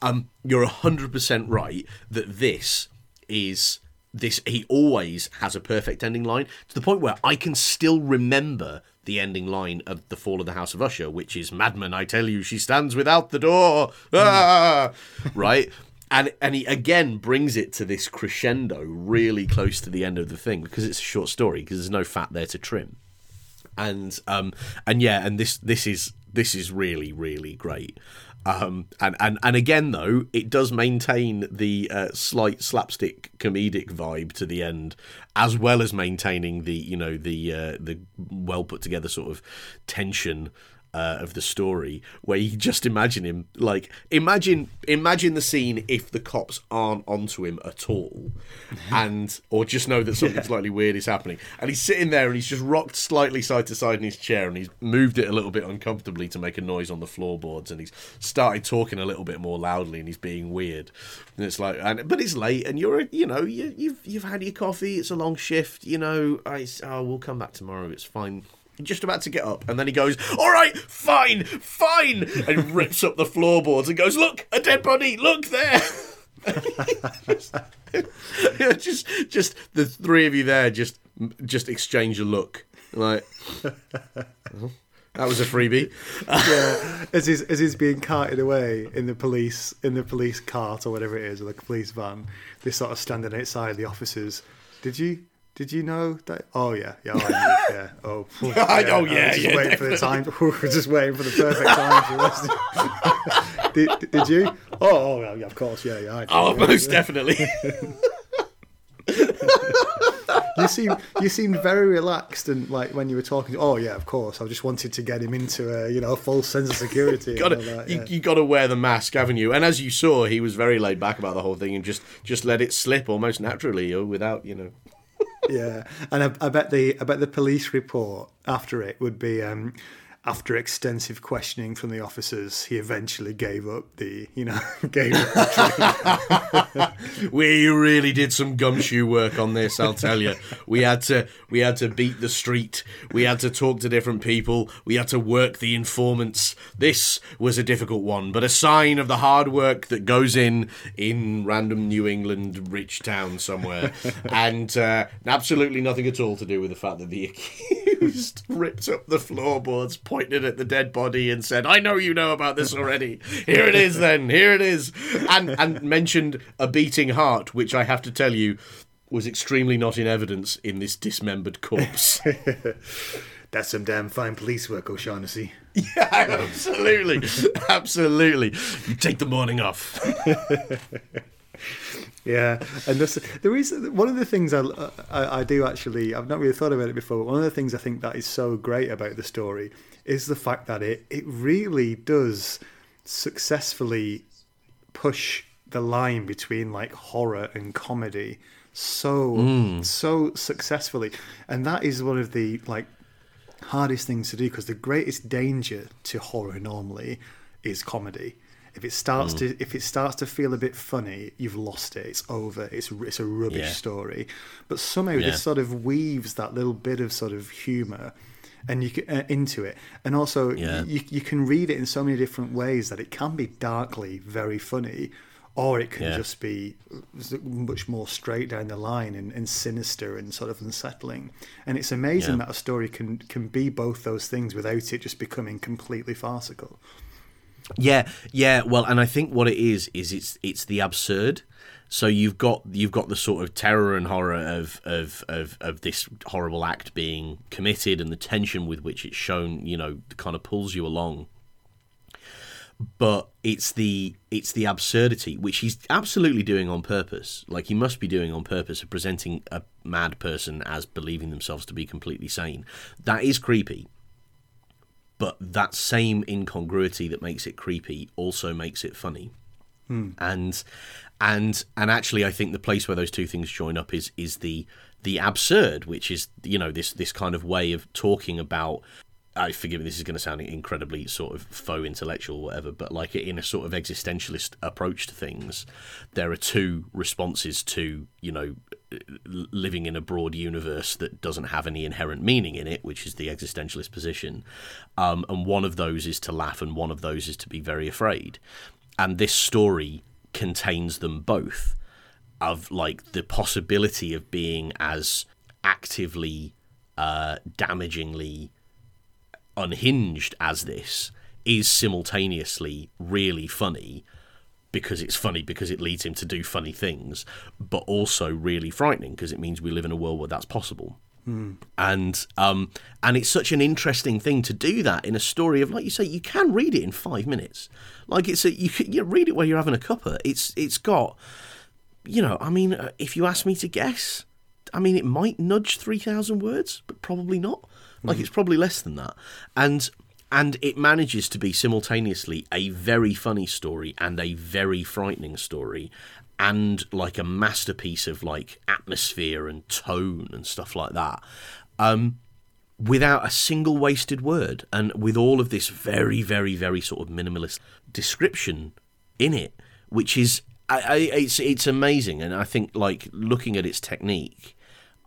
Um you're 100% right that this is this he always has a perfect ending line to the point where I can still remember the ending line of The Fall of the House of Usher, which is Madman, I tell you, she stands without the door. Ah! right? And and he again brings it to this crescendo really close to the end of the thing because it's a short story because there's no fat there to trim. And um and yeah, and this this is this is really really great. Um, and, and and again though it does maintain the uh, slight slapstick comedic vibe to the end as well as maintaining the you know the uh, the well put together sort of tension uh, of the story where you just imagine him like imagine imagine the scene if the cops aren't onto him at all *laughs* and or just know that something yeah. slightly weird is happening. And he's sitting there and he's just rocked slightly side to side in his chair and he's moved it a little bit uncomfortably to make a noise on the floorboards and he's started talking a little bit more loudly and he's being weird. And it's like and but it's late and you're you know you, you've you've had your coffee it's a long shift you know I oh we'll come back tomorrow it's fine just about to get up, and then he goes, "All right, fine, fine," and rips up the floorboards and goes, "Look, a dead body! Look there!" *laughs* just, just the three of you there, just, just exchange a look, like. That was a freebie. yeah, as he's as he's being carted away in the police in the police cart or whatever it is, or the police van, they're sort of standing outside the offices. Did you did you know that? Oh yeah, yeah, *laughs* oh, *laughs* oh, yeah. Oh, yeah. oh yeah, just yeah. Waiting for the time. *laughs* just waiting for the perfect time. did, did you? Oh, oh, yeah, of course, yeah, yeah. oh, most definitely. you seem you seemed very relaxed and like when you were talking. Oh yeah, of course. I just wanted to get him into a you know a false sense of security. gotta, that, yeah. you, you got to wear the mask, haven't you? And as you saw, he was very laid back about the whole thing and just just let it slip almost naturally, or without you know yeah, and I, I, bet the I bet the police report after it would be. Um, after extensive questioning from the officers, he eventually gave up the, you know, *laughs* gave up the *laughs* we really did some gumshoe work on this, I'll tell you. We had to we had to beat the street. We had to talk to different people. We had to work the informants. This was a difficult one, but a sign of the hard work that goes in in random New England rich town somewhere, *laughs* and uh, absolutely nothing at all to do with the fact that the accused ripped up the floorboards, pointed at the dead body, and said, "I know you know about this already. Here it is, then. Here it is," and and mentioned a beating heart, which I have to tell you was extremely not in evidence in this dismembered corpse. *laughs* That's some damn fine police work, O'Shaughnessy. *laughs* yeah, absolutely, absolutely. You take the morning off. *laughs* Yeah, and this, there is one of the things I, I, I do actually. I've not really thought about it before. But one of the things I think that is so great about the story is the fact that it it really does successfully push the line between like horror and comedy so mm. so successfully, and that is one of the like hardest things to do because the greatest danger to horror normally is comedy. If it starts to if it starts to feel a bit funny, you've lost it. It's over. It's it's a rubbish Yeah. story. But somehow Yeah. this sort of weaves that little bit of sort of humor and you can, uh, into it, and also Yeah. you you can read it in so many different ways that it can be darkly very funny, or it can just be much more straight down the line and, and sinister and sort of unsettling. And it's amazing that a story can can be both those things without it just becoming completely farcical. Yeah, yeah. Well, and I think what it is is it's it's the absurd. So you've got you've got the sort of terror and horror of of of, of this horrible act being committed and the tension with which it's shown. You know, kind of pulls you along. But it's the it's the absurdity which he's absolutely doing on purpose. Like he must be doing on purpose of presenting a mad person as believing themselves to be completely sane. That is creepy but that same incongruity that makes it creepy also makes it funny. Hmm. And and and actually i think the place where those two things join up is is the the absurd which is you know this this kind of way of talking about I forgive me. This is going to sound incredibly sort of faux intellectual, or whatever, but like in a sort of existentialist approach to things, there are two responses to you know living in a broad universe that doesn't have any inherent meaning in it, which is the existentialist position. Um, and one of those is to laugh, and one of those is to be very afraid. And this story contains them both of like the possibility of being as actively uh, damagingly unhinged as this is simultaneously really funny because it's funny because it leads him to do funny things, but also really frightening because it means we live in a world where that's possible. And um, and it's such an interesting thing to do that in a story of like you say you can read it in five minutes, like it's a you can you read it while you're having a cuppa. It's it's got you know I mean uh, if you ask me to guess, I mean it might nudge three thousand words, but probably not. Like it's probably less than that, and and it manages to be simultaneously a very funny story and a very frightening story and like a masterpiece of like atmosphere and tone and stuff like that um without a single wasted word and with all of this very very very sort of minimalist description in it which is I, I, it's it's amazing. And i think like looking at its technique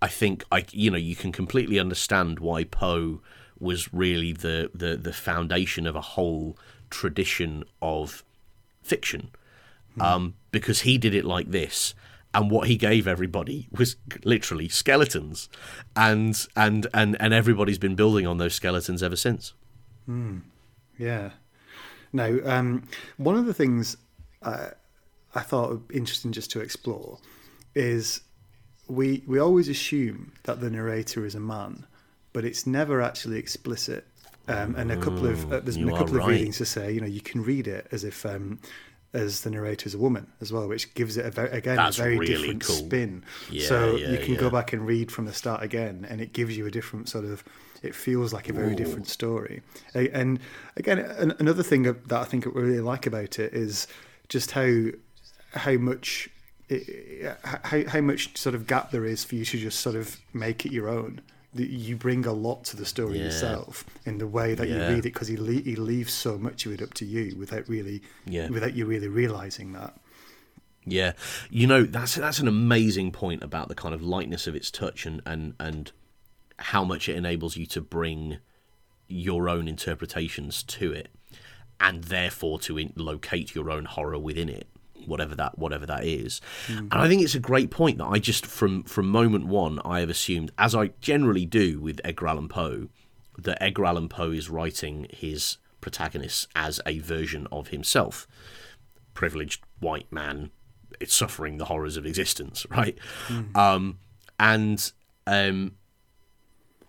i think i you know you can completely understand why poe was really the the the foundation of a whole tradition of fiction. Um, because he did it like this and what he gave everybody was literally skeletons. And and and and everybody's been building on those skeletons ever since. Yeah. Now, um, one of the things uh, I thought interesting just to explore is we we always assume that the narrator is a man, but it's never actually explicit. Um, and a couple of uh, there's been you a couple of right. readings to say you know you can read it as if um, as the narrator is a woman as well, which gives it a very, again That's a very really different cool. spin. Yeah, so yeah, you can go back and read from the start again, and it gives you a different sort of. It feels like a very different story. And again, an- another thing that I think I really like about it is just how how much how how much sort of gap there is for you to just sort of make it your own. that you bring a lot to the story Yeah. yourself in the way that Yeah. you read it because he le- he leaves so much of it up to you without really Yeah. without you really realizing that. Yeah, you know that's that's an amazing point about the kind of lightness of its touch and and and how much it enables you to bring your own interpretations to it, and therefore to in- locate your own horror within it, whatever that whatever that is. And I think it's a great point that I just from from moment one I have assumed, as I generally do with Edgar Allan Poe, that Edgar Allan Poe is writing his protagonists as a version of himself. Privileged white man it's suffering the horrors of existence *laughs* right? Um and um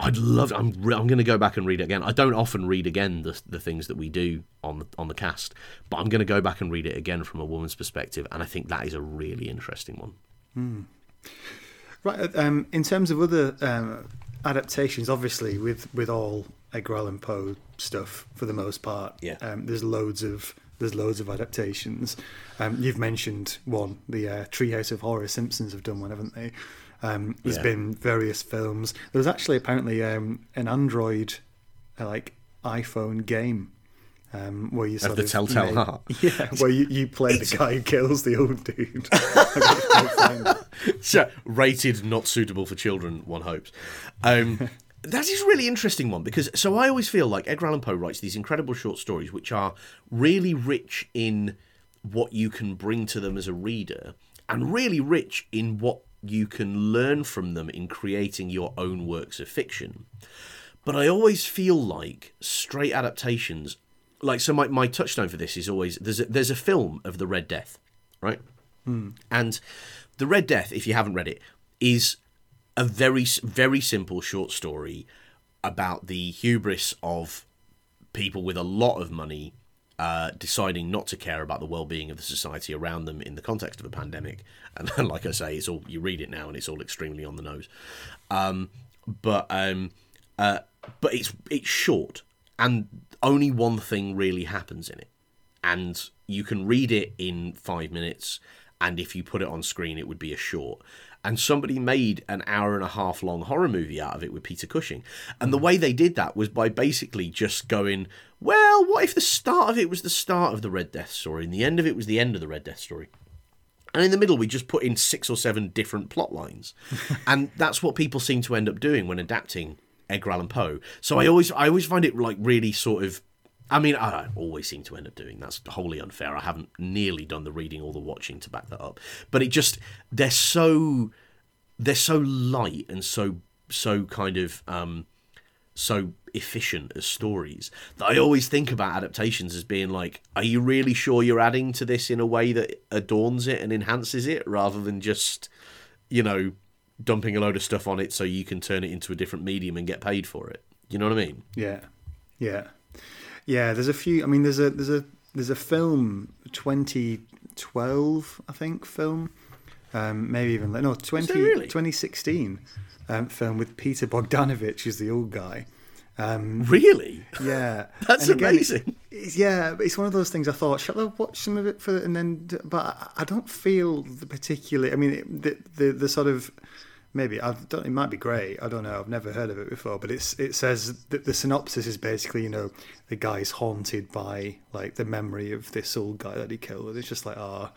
I'd love. I'm. Re- I'm going to go back and read it again. I don't often read again the the things that we do on the on the cast, but I'm going to go back and read it again from a woman's perspective, and I think that is a really interesting one. Right. uh, Um, in terms of other um, adaptations, obviously with with all Edgar Allan Poe stuff for the most part, Yeah. Um, there's loads of there's loads of adaptations. Um, you've mentioned one, the uh, Treehouse of Horror. Simpsons have done one, haven't they? Um, there's Yeah. been various films. There was actually apparently um, an Android, uh, like iPhone game. Um, where you sort the of Telltale made- Heart. *laughs* yeah, where you, you play the guy who kills the old dude. I'm gonna try and find it. So, rated not suitable for children, one hopes. Um, *laughs* that is a really interesting one because so I always feel like Edgar Allan Poe writes these incredible short stories which are really rich in what you can bring to them as a reader and really rich in what you can learn from them in creating your own works of fiction. But I always feel like straight adaptations, like so. My, my touchstone for this is always there's a, there's a film of the Red Death, right? Hmm. And the Red Death, if you haven't read it, is a very very simple short story about the hubris of people with a lot of money uh, deciding not to care about the well-being of the society around them in the context of a pandemic. And *laughs* like I say, it's all you read it now, and it's all extremely on the nose. Um, but um, uh, but it's it's short, and only one thing really happens in it, and you can read it in five minutes. And if you put it on screen, it would be a short. And somebody made an hour and a half long horror movie out of it with Peter Cushing. And the hmm. way they did that was by basically just going, well, what if the start of it was the start of the Red Death story and the end of it was the end of the Red Death story? And in the middle, we just put in six or seven different plot lines, *laughs* and that's what people seem to end up doing when adapting Edgar Allan Poe. So I always, I always find it like really sort of. I mean, I always seem to end up doing that's wholly unfair. I haven't nearly done the reading or the watching to back that up, but it just they're so they're so light and so so kind of um, so efficient as stories that I always think about adaptations as being like, are you really sure you're adding to this in a way that adorns it and enhances it rather than just, you know, dumping a load of stuff on it so you can turn it into a different medium and get paid for it? You know what I mean? Yeah, yeah, yeah. There's a few. I mean, there's a there's a there's a film 2012, I think, film. Um, maybe even no 20, really? 2016 um, film with Peter Bogdanovich as the old guy. Um, Really? yeah, *laughs* That's again, amazing. it's- yeah, but it's one of those things. I thought, shall I watch some of it for, and then, but I- I don't feel the particularly. I mean, it- the the, the sort of maybe I don't. It might be great. I don't know. I've never heard of it before, but it's it says that the synopsis is basically, you know, the guy's haunted by like the memory of this old guy that he killed. And it's just like, ah,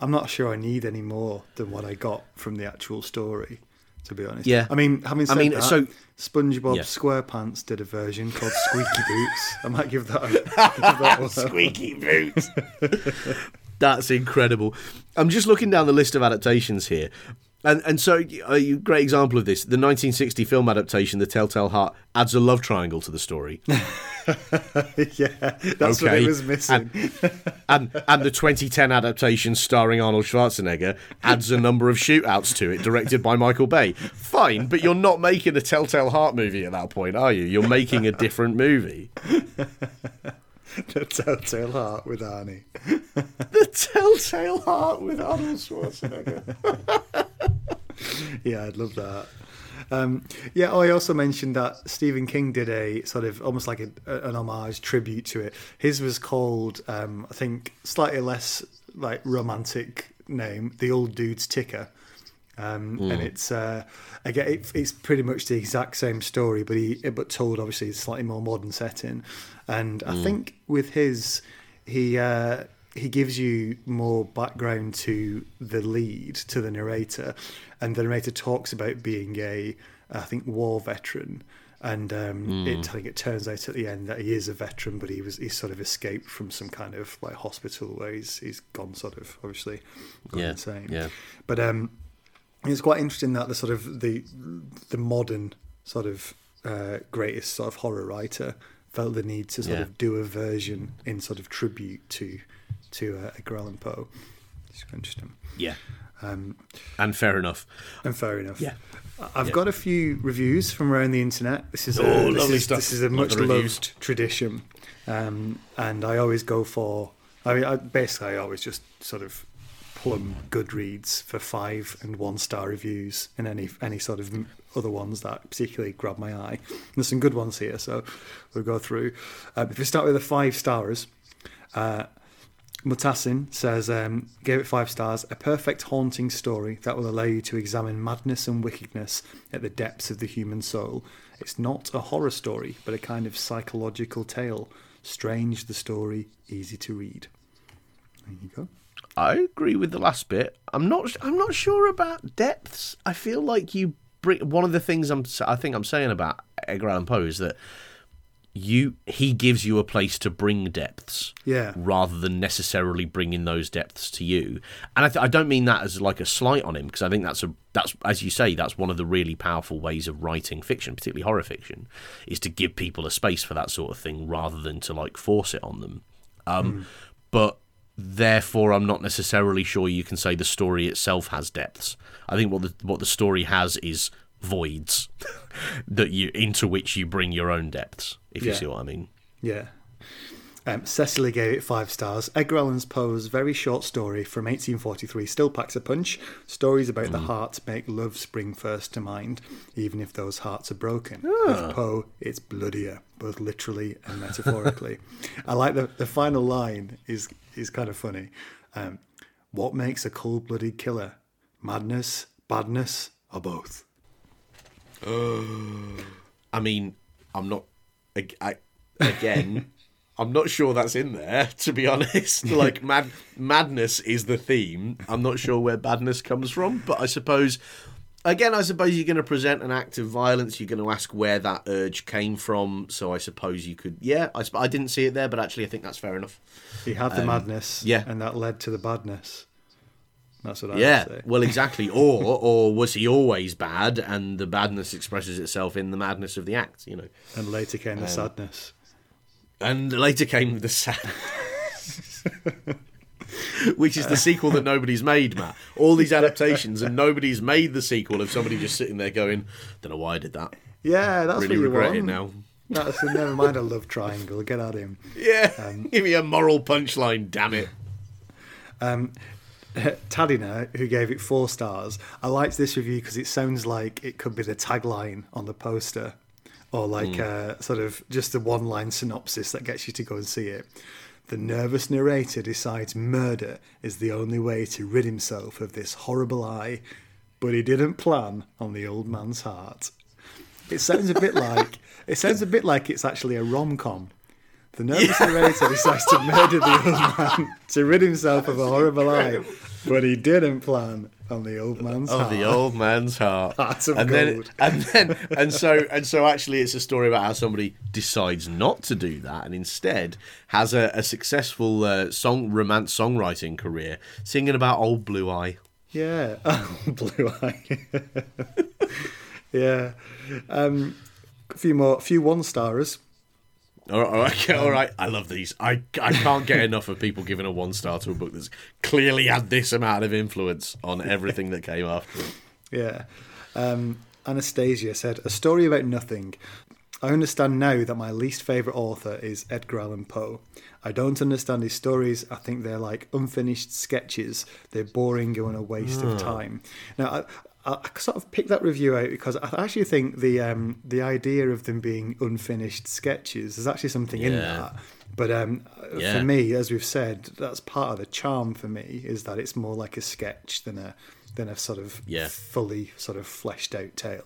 I'm not sure I need any more than what I got from the actual story. To be honest, Yeah. I mean, having said I mean, that, so- SpongeBob Yeah. SquarePants did a version called Squeaky *laughs* Boots. I might give that, a, *laughs* give that Squeaky boots. *laughs* That's incredible. I'm just looking down the list of adaptations here. And and so a great example of this, the 1960 film adaptation, The Telltale Heart, adds a love triangle to the story. *laughs* yeah, that's what Okay. it was missing. and and the 2010 adaptation starring Arnold Schwarzenegger adds a number of shootouts to it, directed by Michael Bay. Fine, but you're not making a Telltale Heart movie at that point, are you? You're making a different movie. *laughs* the Telltale Heart with Arnie. *laughs* The Telltale Heart with Arnold Schwarzenegger. *laughs* Yeah, I'd love that. Um, yeah, oh, I also mentioned that Stephen King did a sort of almost like a, an homage tribute to it. His was called, um, I think, slightly less like romantic name, The Old Dude's Ticker. Um, And it's uh, again, it, it's pretty much the exact same story, but he but told obviously a slightly more modern setting. And I think with his, he uh, he gives you more background to the lead, to the narrator, and the narrator talks about being a, I think, war veteran. And um, it, I think it turns out at the end that he is a veteran, but he was he sort of escaped from some kind of like hospital where he's he's gone sort of obviously Yeah, insane. yeah. But um, it's quite interesting that the sort of the the modern sort of uh, greatest sort of horror writer felt the need to sort Yeah. of do a version in sort of tribute to to uh, Edgar Allan Poe. It's interesting. Yeah. Um, And fair enough. and fair enough. Yeah. I've Yeah. got a few reviews from around the internet. This is a, Oh, this lovely is, stuff. This is a much loved tradition, um, and I always go for. I mean, I, basically, I always just sort of plumb Goodreads for five and one star reviews, in any any sort of m- other ones that particularly grab my eye. *laughs* There's some good ones here, so we'll go through. Um, if we start with the five stars, uh, Mutassin says, um, gave it five stars, a perfect haunting story that will allow you to examine madness and wickedness at the depths of the human soul. It's not a horror story, but a kind of psychological tale. Strange the story, easy to read. There you go. I agree with the last bit. I'm not. I'm not sure about depths. I feel like you one of the things I'm. I think I'm saying about Edgar Allan Poe is that you he gives you a place to bring depths Yeah. rather than necessarily bringing those depths to you. And I, th- I don't mean that as like a slight on him because I think that's a that's as you say that's one of the really powerful ways of writing fiction, particularly horror fiction, is to give people a space for that sort of thing rather than to like force it on them. Um, But therefore, I'm not necessarily sure you can say the story itself has depths. I think what the what the story has is voids *laughs* that you into which you bring your own depths. If you see what I mean. Yeah. Um, Cecily gave it five stars. Edgar Allan Poe's very short story from 1843 still packs a punch. Stories about the heart make love spring first to mind, even if those hearts are broken. With Poe, it's bloodier, both literally and metaphorically. *laughs* I like the the final line is is kind of funny. Um, what makes a cold-blooded killer? Madness, badness, or both? *sighs* I mean, I'm not. ag- I, again, *laughs* I'm not sure that's in there. To be honest, *laughs* like mad madness is the theme. I'm not sure where badness comes from, but I suppose. Again, I suppose you're going to present an act of violence. You're going to ask where that urge came from. So I suppose you could, yeah. I, I didn't see it there, but actually, I think that's fair enough. He had the um, madness, yeah. and that led to the badness. That's what I Yeah, would say. Yeah. Well, exactly. Or, *laughs* or was he always bad, and the badness expresses itself in the madness of the act? You know. And later came the um, sadness. And later came the sad, *laughs* which is the sequel that nobody's made, Matt. All these adaptations, and nobody's made the sequel of somebody just sitting there going, "Don't know why I did that. Yeah, that's Really what you regret want. it now." That's never mind a love triangle. Get at him. Yeah, *laughs* give me a moral punchline, damn it. Um, Tadina, who gave it four stars, I liked this review because it sounds like it could be the tagline on the poster, or like uh, sort of just a one-line synopsis that gets you to go and see it. The nervous narrator decides murder is the only way to rid himself of this horrible eye, but he didn't plan on the old man's heart. It sounds a bit like it sounds a bit like it's actually a rom-com. The nervous narrator decides to murder the old man to rid himself of a horrible eye, but he didn't plan on the old man's Of heart. the old man's heart. Hearts of and then, *laughs* and then, and so, and so, actually, it's a story about how somebody decides not to do that, and instead has a, a successful uh, song romance songwriting career, singing about old blue eye. Yeah, *laughs* oh, blue eye. *laughs* yeah, um, a few more, a few one stars. All right, all right, *laughs* all right. I love these. I, I can't get enough of people giving a one star to a book that's clearly had this amount of influence on everything that came after it. Yeah. Um, Anastasia said, A story about nothing. I understand now that my least favourite author is Edgar Allan Poe. I don't understand his stories. I think they're like unfinished sketches. They're boring and a waste of time. Now, I, I sort of picked that review out because I actually think the um, the idea of them being unfinished sketches there's actually something in that. But um, Yeah. for me, as we've said, that's part of the charm for me is that it's more like a sketch than a than a sort of Yeah. fully sort of fleshed out tale.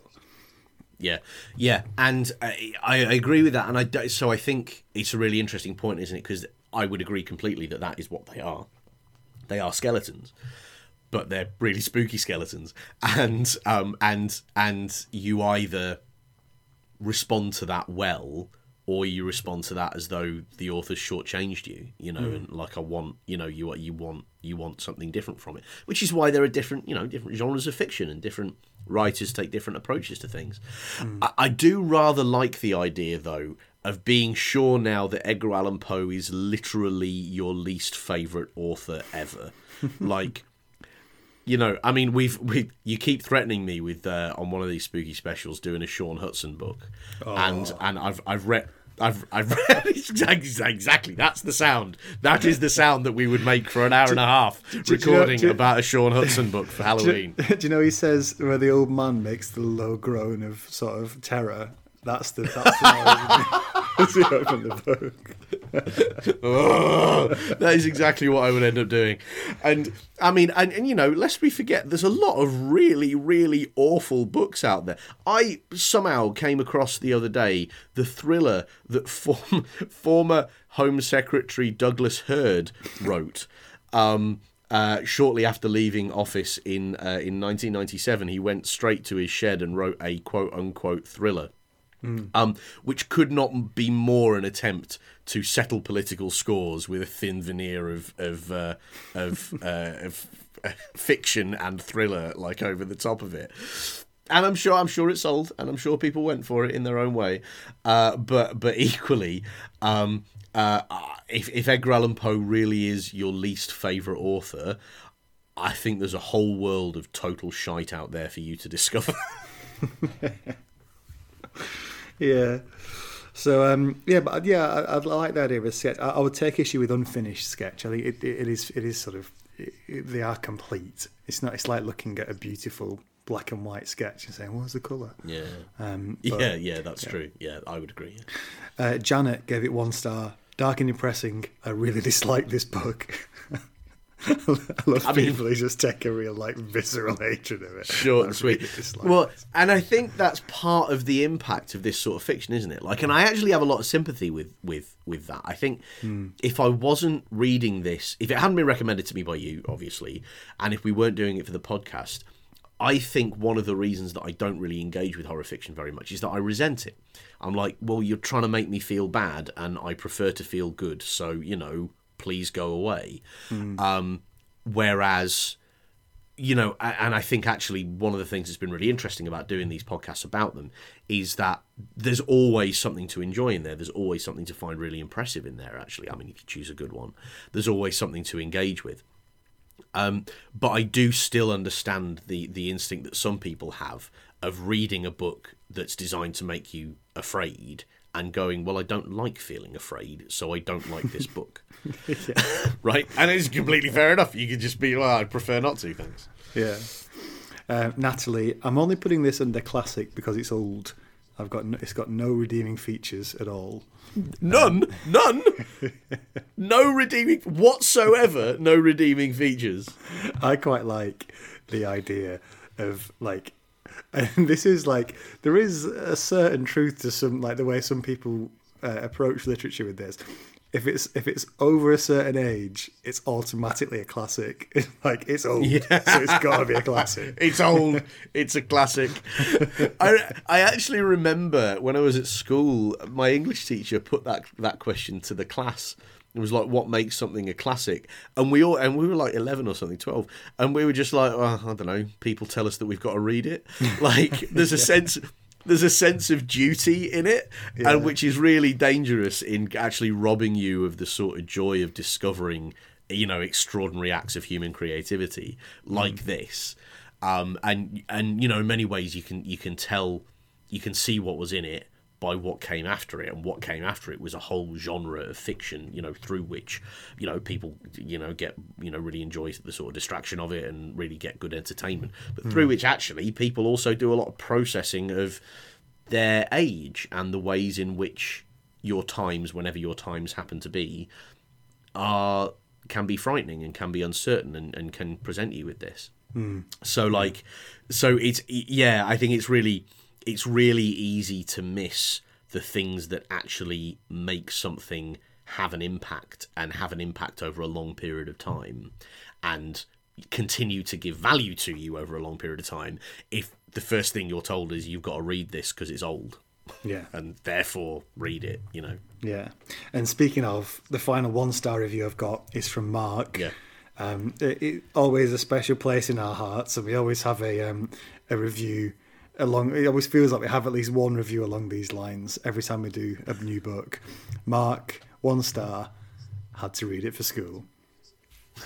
Yeah, yeah, and I, I agree with that, and I do- so I think it's a really interesting point, isn't it? Because I would agree completely that that is what they are. They are skeletons, but they're really spooky skeletons, and um and and you either respond to that well or you respond to that as though the author's shortchanged you you know and like i want you know you you want you want something different from it. Which is why there are different you know different genres of fiction and different writers take different approaches to things. I, I do rather like the idea though of being sure now that edgar allan poe is literally your least favorite author ever. *laughs* Like you know, I mean, we've we you keep threatening me with uh, on one of these spooky specials doing a Shaun Hutson book, and and I've I've read. I've I've read *laughs* exactly exactly that's the sound that is the sound that we would make for an hour and a half *laughs* know- recording do you- about a Shaun Hutson book for *laughs* Halloween. Do you know he says where the old man makes the low groan of sort of terror? That's the that's the *laughs* As open the book. Oh, *laughs* that is exactly what I would end up doing. And I mean, and, and you know, lest we forget, there's a lot of really, really awful books out there. I somehow came across the other day the thriller that form, *laughs* former Home Secretary Douglas Hurd wrote. Um, uh, shortly after leaving office in uh, in 1997, he went straight to his shed and wrote a quote unquote thriller um, which could not be more an attempt to settle political scores with a thin veneer of of uh, of, *laughs* uh, of uh, fiction and thriller like over the top of it. And I'm sure I'm sure it sold, and I'm sure people went for it in their own way. Uh, but but equally, um, uh, if if Edgar Allan Poe really is your least favorite author, I think there's a whole world of total shite out there for you to discover. *laughs* *laughs* Yeah. So um, yeah, but yeah, I, I like the idea of a sketch. I, I would take issue with unfinished sketch. I think it, it, it is it is sort of it, they are complete. It's not. It's like looking at a beautiful black and white sketch and saying, "What's the color?" yeah. Um, but, Yeah, yeah, that's true. Yeah, I would agree. yeah. Uh, Janet gave it one star. Dark and depressing. I really *laughs* dislike this book. I love I mean- people who just take a real like visceral hatred of it. Short and sweet. really Well, and I think that's part of the impact of this sort of fiction, isn't it? Like, and I actually have a lot of sympathy with with with that. I think hmm. if I wasn't reading this, if it hadn't been recommended to me by you, obviously, and if we weren't doing it for the podcast. I think one of the reasons that I don't really engage with horror fiction very much is that I resent it. I'm like, well, you're trying to make me feel bad, and I prefer to feel good. So, you know, please go away. Um, whereas, you know, and I think actually one of the things that's been really interesting about doing these podcasts about them is that there's always something to enjoy in there. There's always something to find really impressive in there, actually. I mean, if you choose a good one, there's always something to engage with. Um, but I do still understand the the instinct that some people have of reading a book that's designed to make you afraid and going, well, I don't like feeling afraid, so I don't like this *laughs* book. *laughs* right? And it's completely fair enough. You could just be, well, I prefer not to, thanks. Yeah. Uh, Natalie, I'm only putting this under classic because it's old. I've got no, it's got no redeeming features at all. None, none, *laughs* no redeeming whatsoever. No redeeming features. I quite like the idea of like, and this is like there is a certain truth to some like the way some people uh, approach literature with this. If it's if it's over a certain age, it's automatically a classic. It's *laughs* like it's old, so it's got to be a classic. *laughs* It's old. it's a classic. *laughs* I I actually remember when I was at school, my English teacher put that that question to the class. It was like, "What makes something a classic?" And we all and we were like eleven or something, twelve, and we were just like, oh, "I don't know." People tell us that we've got to read it. *laughs* Like, there's a sense. There's a sense of duty in it, and which is really dangerous in actually robbing you of the sort of joy of discovering, you know, extraordinary acts of human creativity like this um, and and you know in many ways you can you can tell you can see what was in it by what came after it and what came after it was a whole genre of fiction you know through which you know people you know get you know really enjoy the sort of distraction of it and really get good entertainment. But through hmm. which actually people also do a lot of processing of their age and the ways in which your times whenever your times happen to be are can be frightening and can be uncertain and, and can present you with this. Hmm. So like so it's yeah i think it's really it's really easy to miss the things that actually make something have an impact and have an impact over a long period of time and continue to give value to you over a long period of time if the first thing you're told is you've got to read this because it's old Yeah. *laughs* and therefore read it you know Yeah. And speaking of, the final one star review I've got is from Mark. Yeah. Um, it, it always a special place in our hearts, and we always have a um, a review along. It always feels like we have at least one review along these lines every time we do a new book. Mark, one star, had to read it for school. *laughs*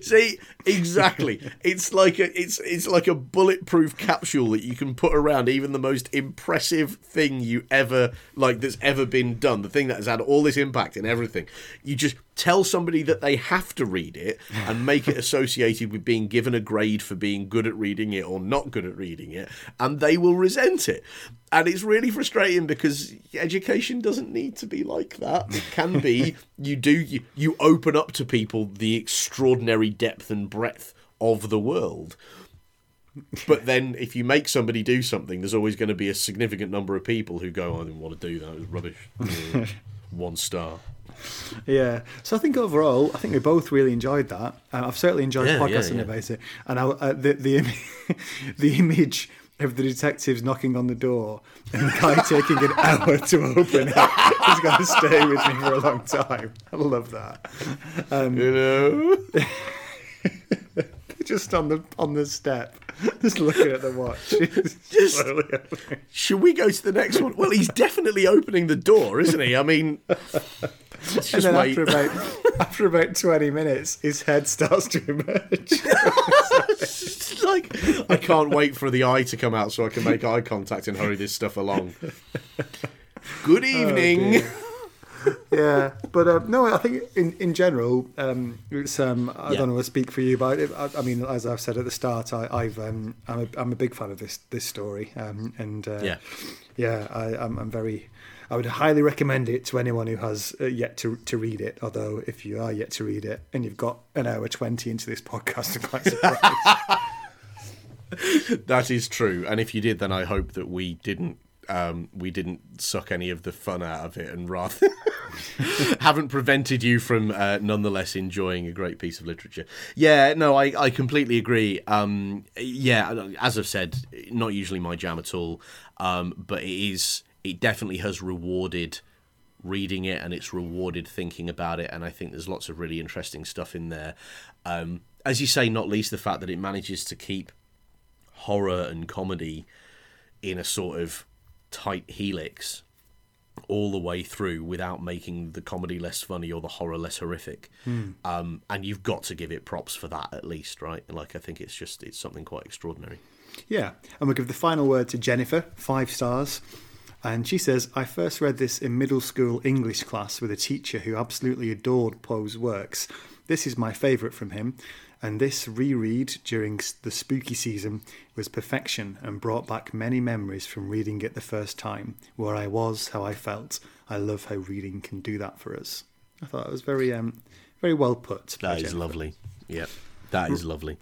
See, exactly. It's like a it's it's like a bulletproof capsule that you can put around even the most impressive thing you ever like that's ever been done. The thing that has had all this impact and everything. You just tell somebody that they have to read it *laughs* and make it associated with being given a grade for being good at reading it or not good at reading it, and they will resent it. And it's really frustrating because education doesn't need to be like that. It can be *laughs* you do you, you open up to people the extraordinary depth and breadth of the world. But then, if you make somebody do something, there's always going to be a significant number of people who go, "I didn't want to do that. It was rubbish." *laughs* One star. *laughs* Yeah. So I think overall, I think we both really enjoyed that. Uh, I've certainly enjoyed Yeah, yeah, podcasting yeah. about it, and I, uh, the the im- *laughs* the image of the detectives knocking on the door and the guy *laughs* taking an hour to open it is going to stay with me for a long time. I love that. You know. Just on the on the step, just looking at the watch. Just- Should we go to the next one? Well, he's definitely opening the door, isn't he? I mean, let's and then wait. after about *laughs* after about twenty minutes, his head starts to emerge. *laughs* Like I can't wait for the eye to come out so I can make eye contact and hurry this stuff along. Good evening. dear. yeah, but um, no, I think in in general, um, it's um, I Yeah. don't know to speak for you, but I, I mean, as I've said at the start, I, I've um, I'm a, I'm a big fan of this this story, um, and uh, Yeah. yeah, I, I'm, I'm very. I would highly recommend it to anyone who has uh, yet to to read it. Although, if you are yet to read it and you've got an hour twenty into this podcast, I'm quite surprised. *laughs* that is true. And if you did, then I hope that we didn't. Um, we didn't suck any of the fun out of it, and rather *laughs* haven't prevented you from uh, nonetheless enjoying a great piece of literature. Yeah, no, I, I completely agree. Um, yeah, as I've said, not usually my jam at all, um, but it is. It definitely has rewarded reading it, and it's rewarded thinking about it. And I think there's lots of really interesting stuff in there. Um, as you say, not least the fact that it manages to keep horror and comedy in a sort of tight helix all the way through without making the comedy less funny or the horror less horrific. Um, and you've got to give it props for that at least, right? Like I think it's just it's something quite extraordinary. Yeah, and we'll give the final word to Jennifer, five stars. And she says, I first read this in middle school English class with a teacher who absolutely adored Poe's works. This is my favourite from him, and this reread during the spooky season was perfection and brought back many memories from reading it the first time, where I was, how I felt. I love how reading can do that for us. I thought that was very, um, very well put. That is lovely. Yeah, that is lovely.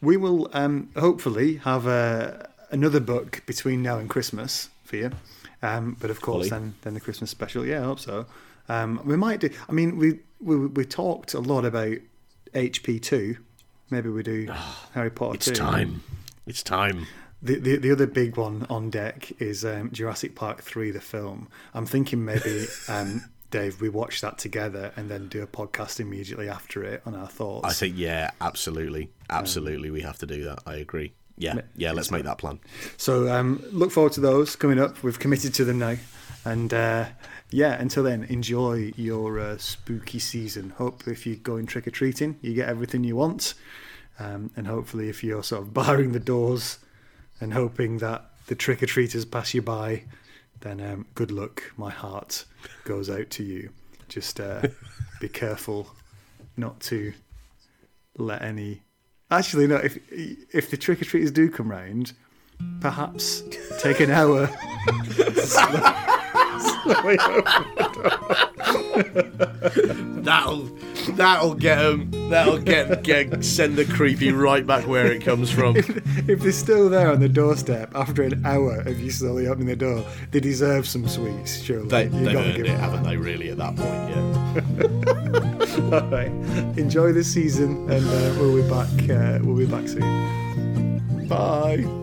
We will um, hopefully have a, another book between now and Christmas for you. Um, but of course, then then the Christmas special. Yeah, I hope so. Um, we might do. I mean, we we we talked a lot about HP two. Maybe we do Harry Potter It's two. time. It's time. The, the the other big one on deck is um, Jurassic Park three, the film. I'm thinking maybe. *laughs* Um, Dave, we watch that together and then do a podcast immediately after it on our thoughts. I think yeah, absolutely, absolutely, we have to do that. I agree. Yeah, yeah. Let's make that plan. So um, look forward to those coming up. We've committed to them now, and uh, yeah. Until then, enjoy your uh, spooky season. Hope if you're going trick or treating, you get everything you want, um, and hopefully, if you're sort of *laughs* barring the doors and hoping that the trick or treaters pass you by, then um, good luck. My heart goes out to you. Just uh, be careful not to let any. Actually, no. If if the trick or treaters do come round, perhaps take an hour. *laughs* *laughs* That'll that'll get them. That'll get get send the creepy right back where it comes from. *laughs* if they're still there on the doorstep after an hour of you slowly opening the door, they deserve some sweets, surely. They, gotta earned give it, them haven't they? Really, at that point, yeah. *laughs* All right. Enjoy the season, and uh, we'll be back. Uh, we'll be back soon. Bye.